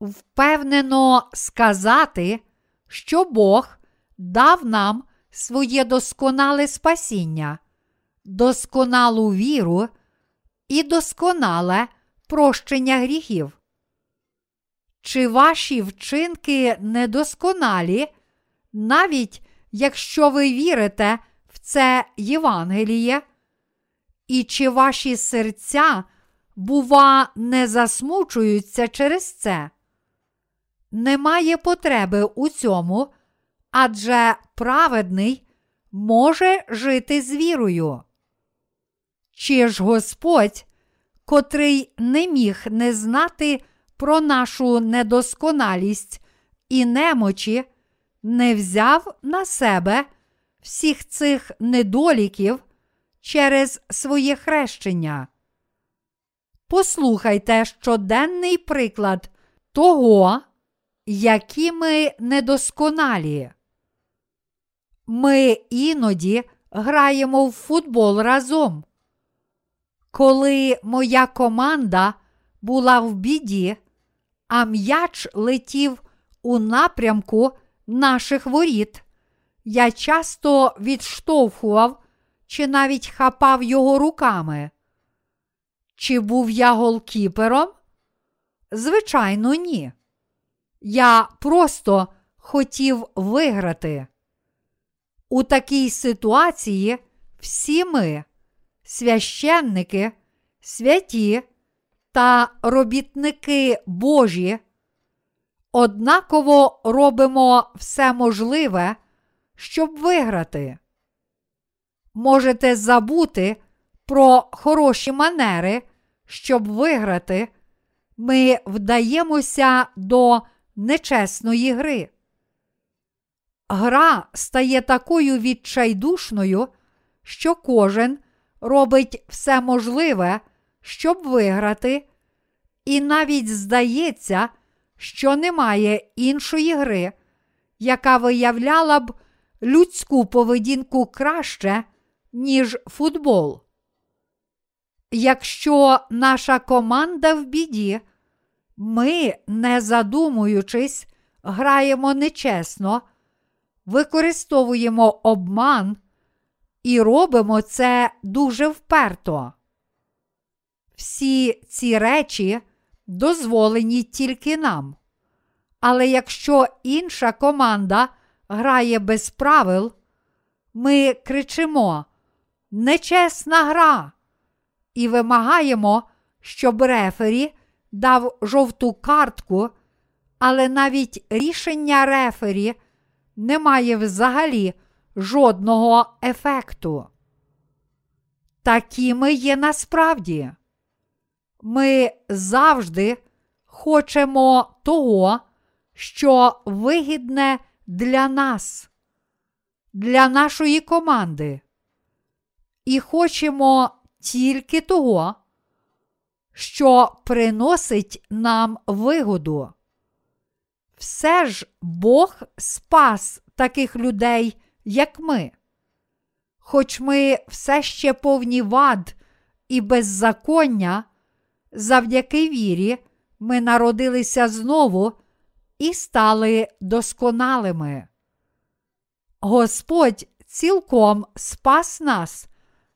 впевнено сказати, що Бог дав нам своє досконале спасіння, досконалу віру і досконале прощення гріхів. Чи ваші вчинки недосконалі, навіть якщо ви вірите в це Євангеліє? І чи ваші серця, бува, не засмучуються через це? Немає потреби у цьому, адже праведний може жити з вірою. Чи ж Господь, котрий не міг не знати про нашу недосконалість і немочі, не взяв на себе всіх цих недоліків через своє хрещення? Послухайте щоденний приклад того, які ми недосконалі. Ми іноді граємо в футбол разом. Коли моя команда була в біді, а м'яч летів у напрямку наших воріт, я часто відштовхував чи навіть хапав його руками. Чи був я голкіпером? Звичайно, ні. Я просто хотів виграти. У такій ситуації всі ми, священники, святі та робітники Божі, однаково робимо все можливе, щоб виграти. Можете забути про хороші манери, щоб виграти, ми вдаємося до нечесної гри. Гра стає такою відчайдушною, що кожен робить все можливе, щоб виграти, і навіть здається, що немає іншої гри, яка виявляла б людську поведінку краще, ніж футбол. Якщо наша команда в біді, ми, не задумуючись, граємо нечесно, використовуємо обман і робимо це дуже вперто. Всі ці речі дозволені тільки нам. Але якщо інша команда грає без правил, ми кричимо Нечесна гра! і вимагаємо, щоб рефері дав жовту картку, але навіть рішення рефері не має взагалі жодного ефекту. Такими є насправді. Ми завжди хочемо того, що вигідне для нас. для нашої команди. І хочемо тільки того, що приносить нам вигоду. Все ж Бог спас таких людей, як ми. Хоч ми все ще повні вад і беззаконня, завдяки вірі ми народилися знову і стали досконалими. Господь цілком спас нас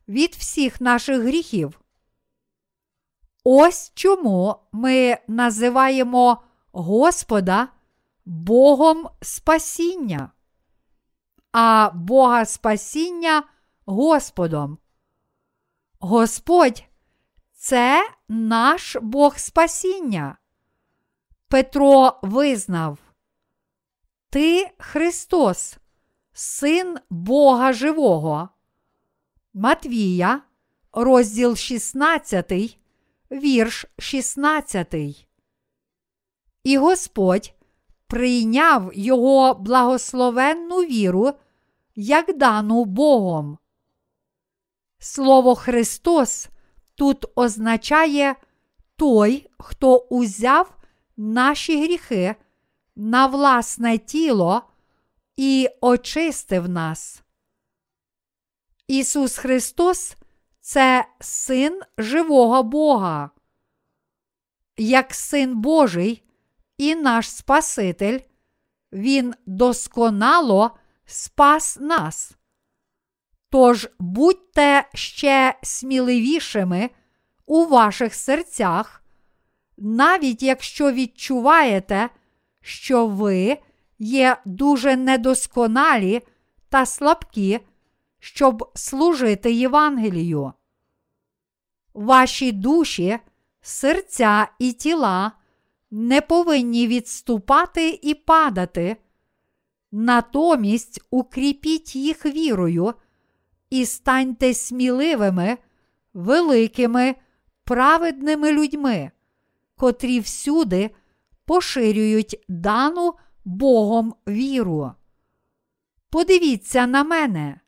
від всіх наших гріхів. Ось чому ми називаємо Господа Богом спасіння, а Бога спасіння Господом. Господь це наш Бог спасіння. Петро визнав, Ти Христос, Син Бога Живого. Матвія, розділ 16, вірш 16. І Господь прийняв його благословенну віру, як дану Богом. Слово Христос тут означає той, хто узяв наші гріхи на власне тіло і очистив нас. Ісус Христос це Син живого Бога. Як Син Божий і наш Спаситель, Він досконало спас нас. Тож будьте ще сміливішими у ваших серцях, навіть якщо відчуваєте, що ви є дуже недосконалі та слабкі, щоб служити Євангелію. Ваші душі, серця і тіла не повинні відступати і падати, натомість укріпіть їх вірою і станьте сміливими, великими, праведними людьми, котрі всюди поширюють дану Богом віру. Подивіться на мене.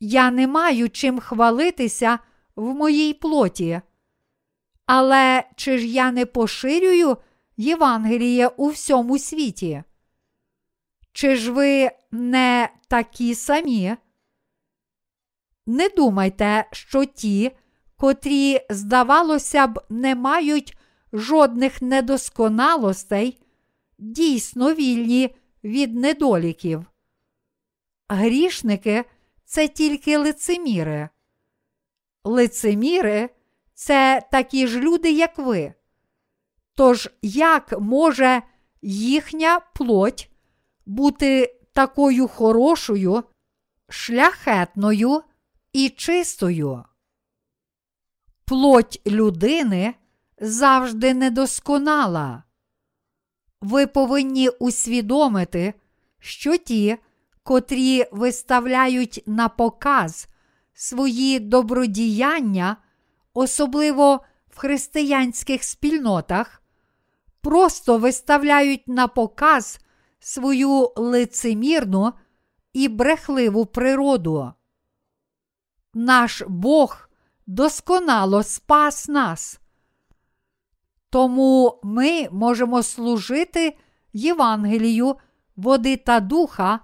Я не маю чим хвалитися в моїй плоті. Але чи ж я не поширюю Євангеліє у всьому світі? Чи ж ви не такі самі? Не думайте, що ті, котрі, здавалося б, не мають жодних недосконалостей, дійсно вільні від недоліків. Грішники це тільки лицеміри. Лицеміри це такі ж люди, як ви. Тож як може їхня плоть бути такою хорошою, шляхетною і чистою? Плоть людини завжди недосконала. Ви повинні усвідомити, що ті, котрі виставляють на показ свої добродіяння, особливо в християнських спільнотах, просто виставляють на показ свою лицемірну і брехливу природу. Наш Бог досконало спас нас. Тому ми можемо служити Євангелію, води та духа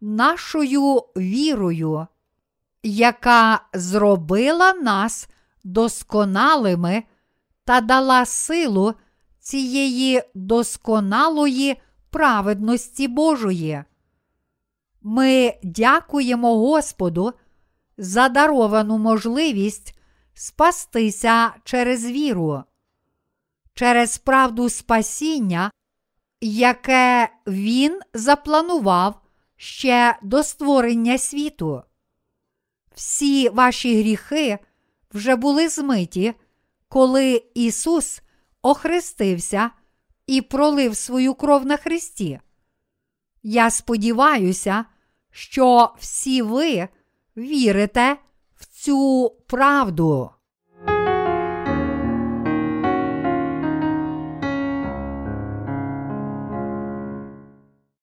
нашою вірою, яка зробила нас досконалими та дала силу цієї досконалої праведності Божої. Ми дякуємо Господу за даровану можливість спастися через віру, через правду спасіння, яке Він запланував ще до створення світу. Всі ваші гріхи вже були змиті, коли Ісус охрестився і пролив свою кров на Христі. Я сподіваюся, що всі ви вірите в цю правду.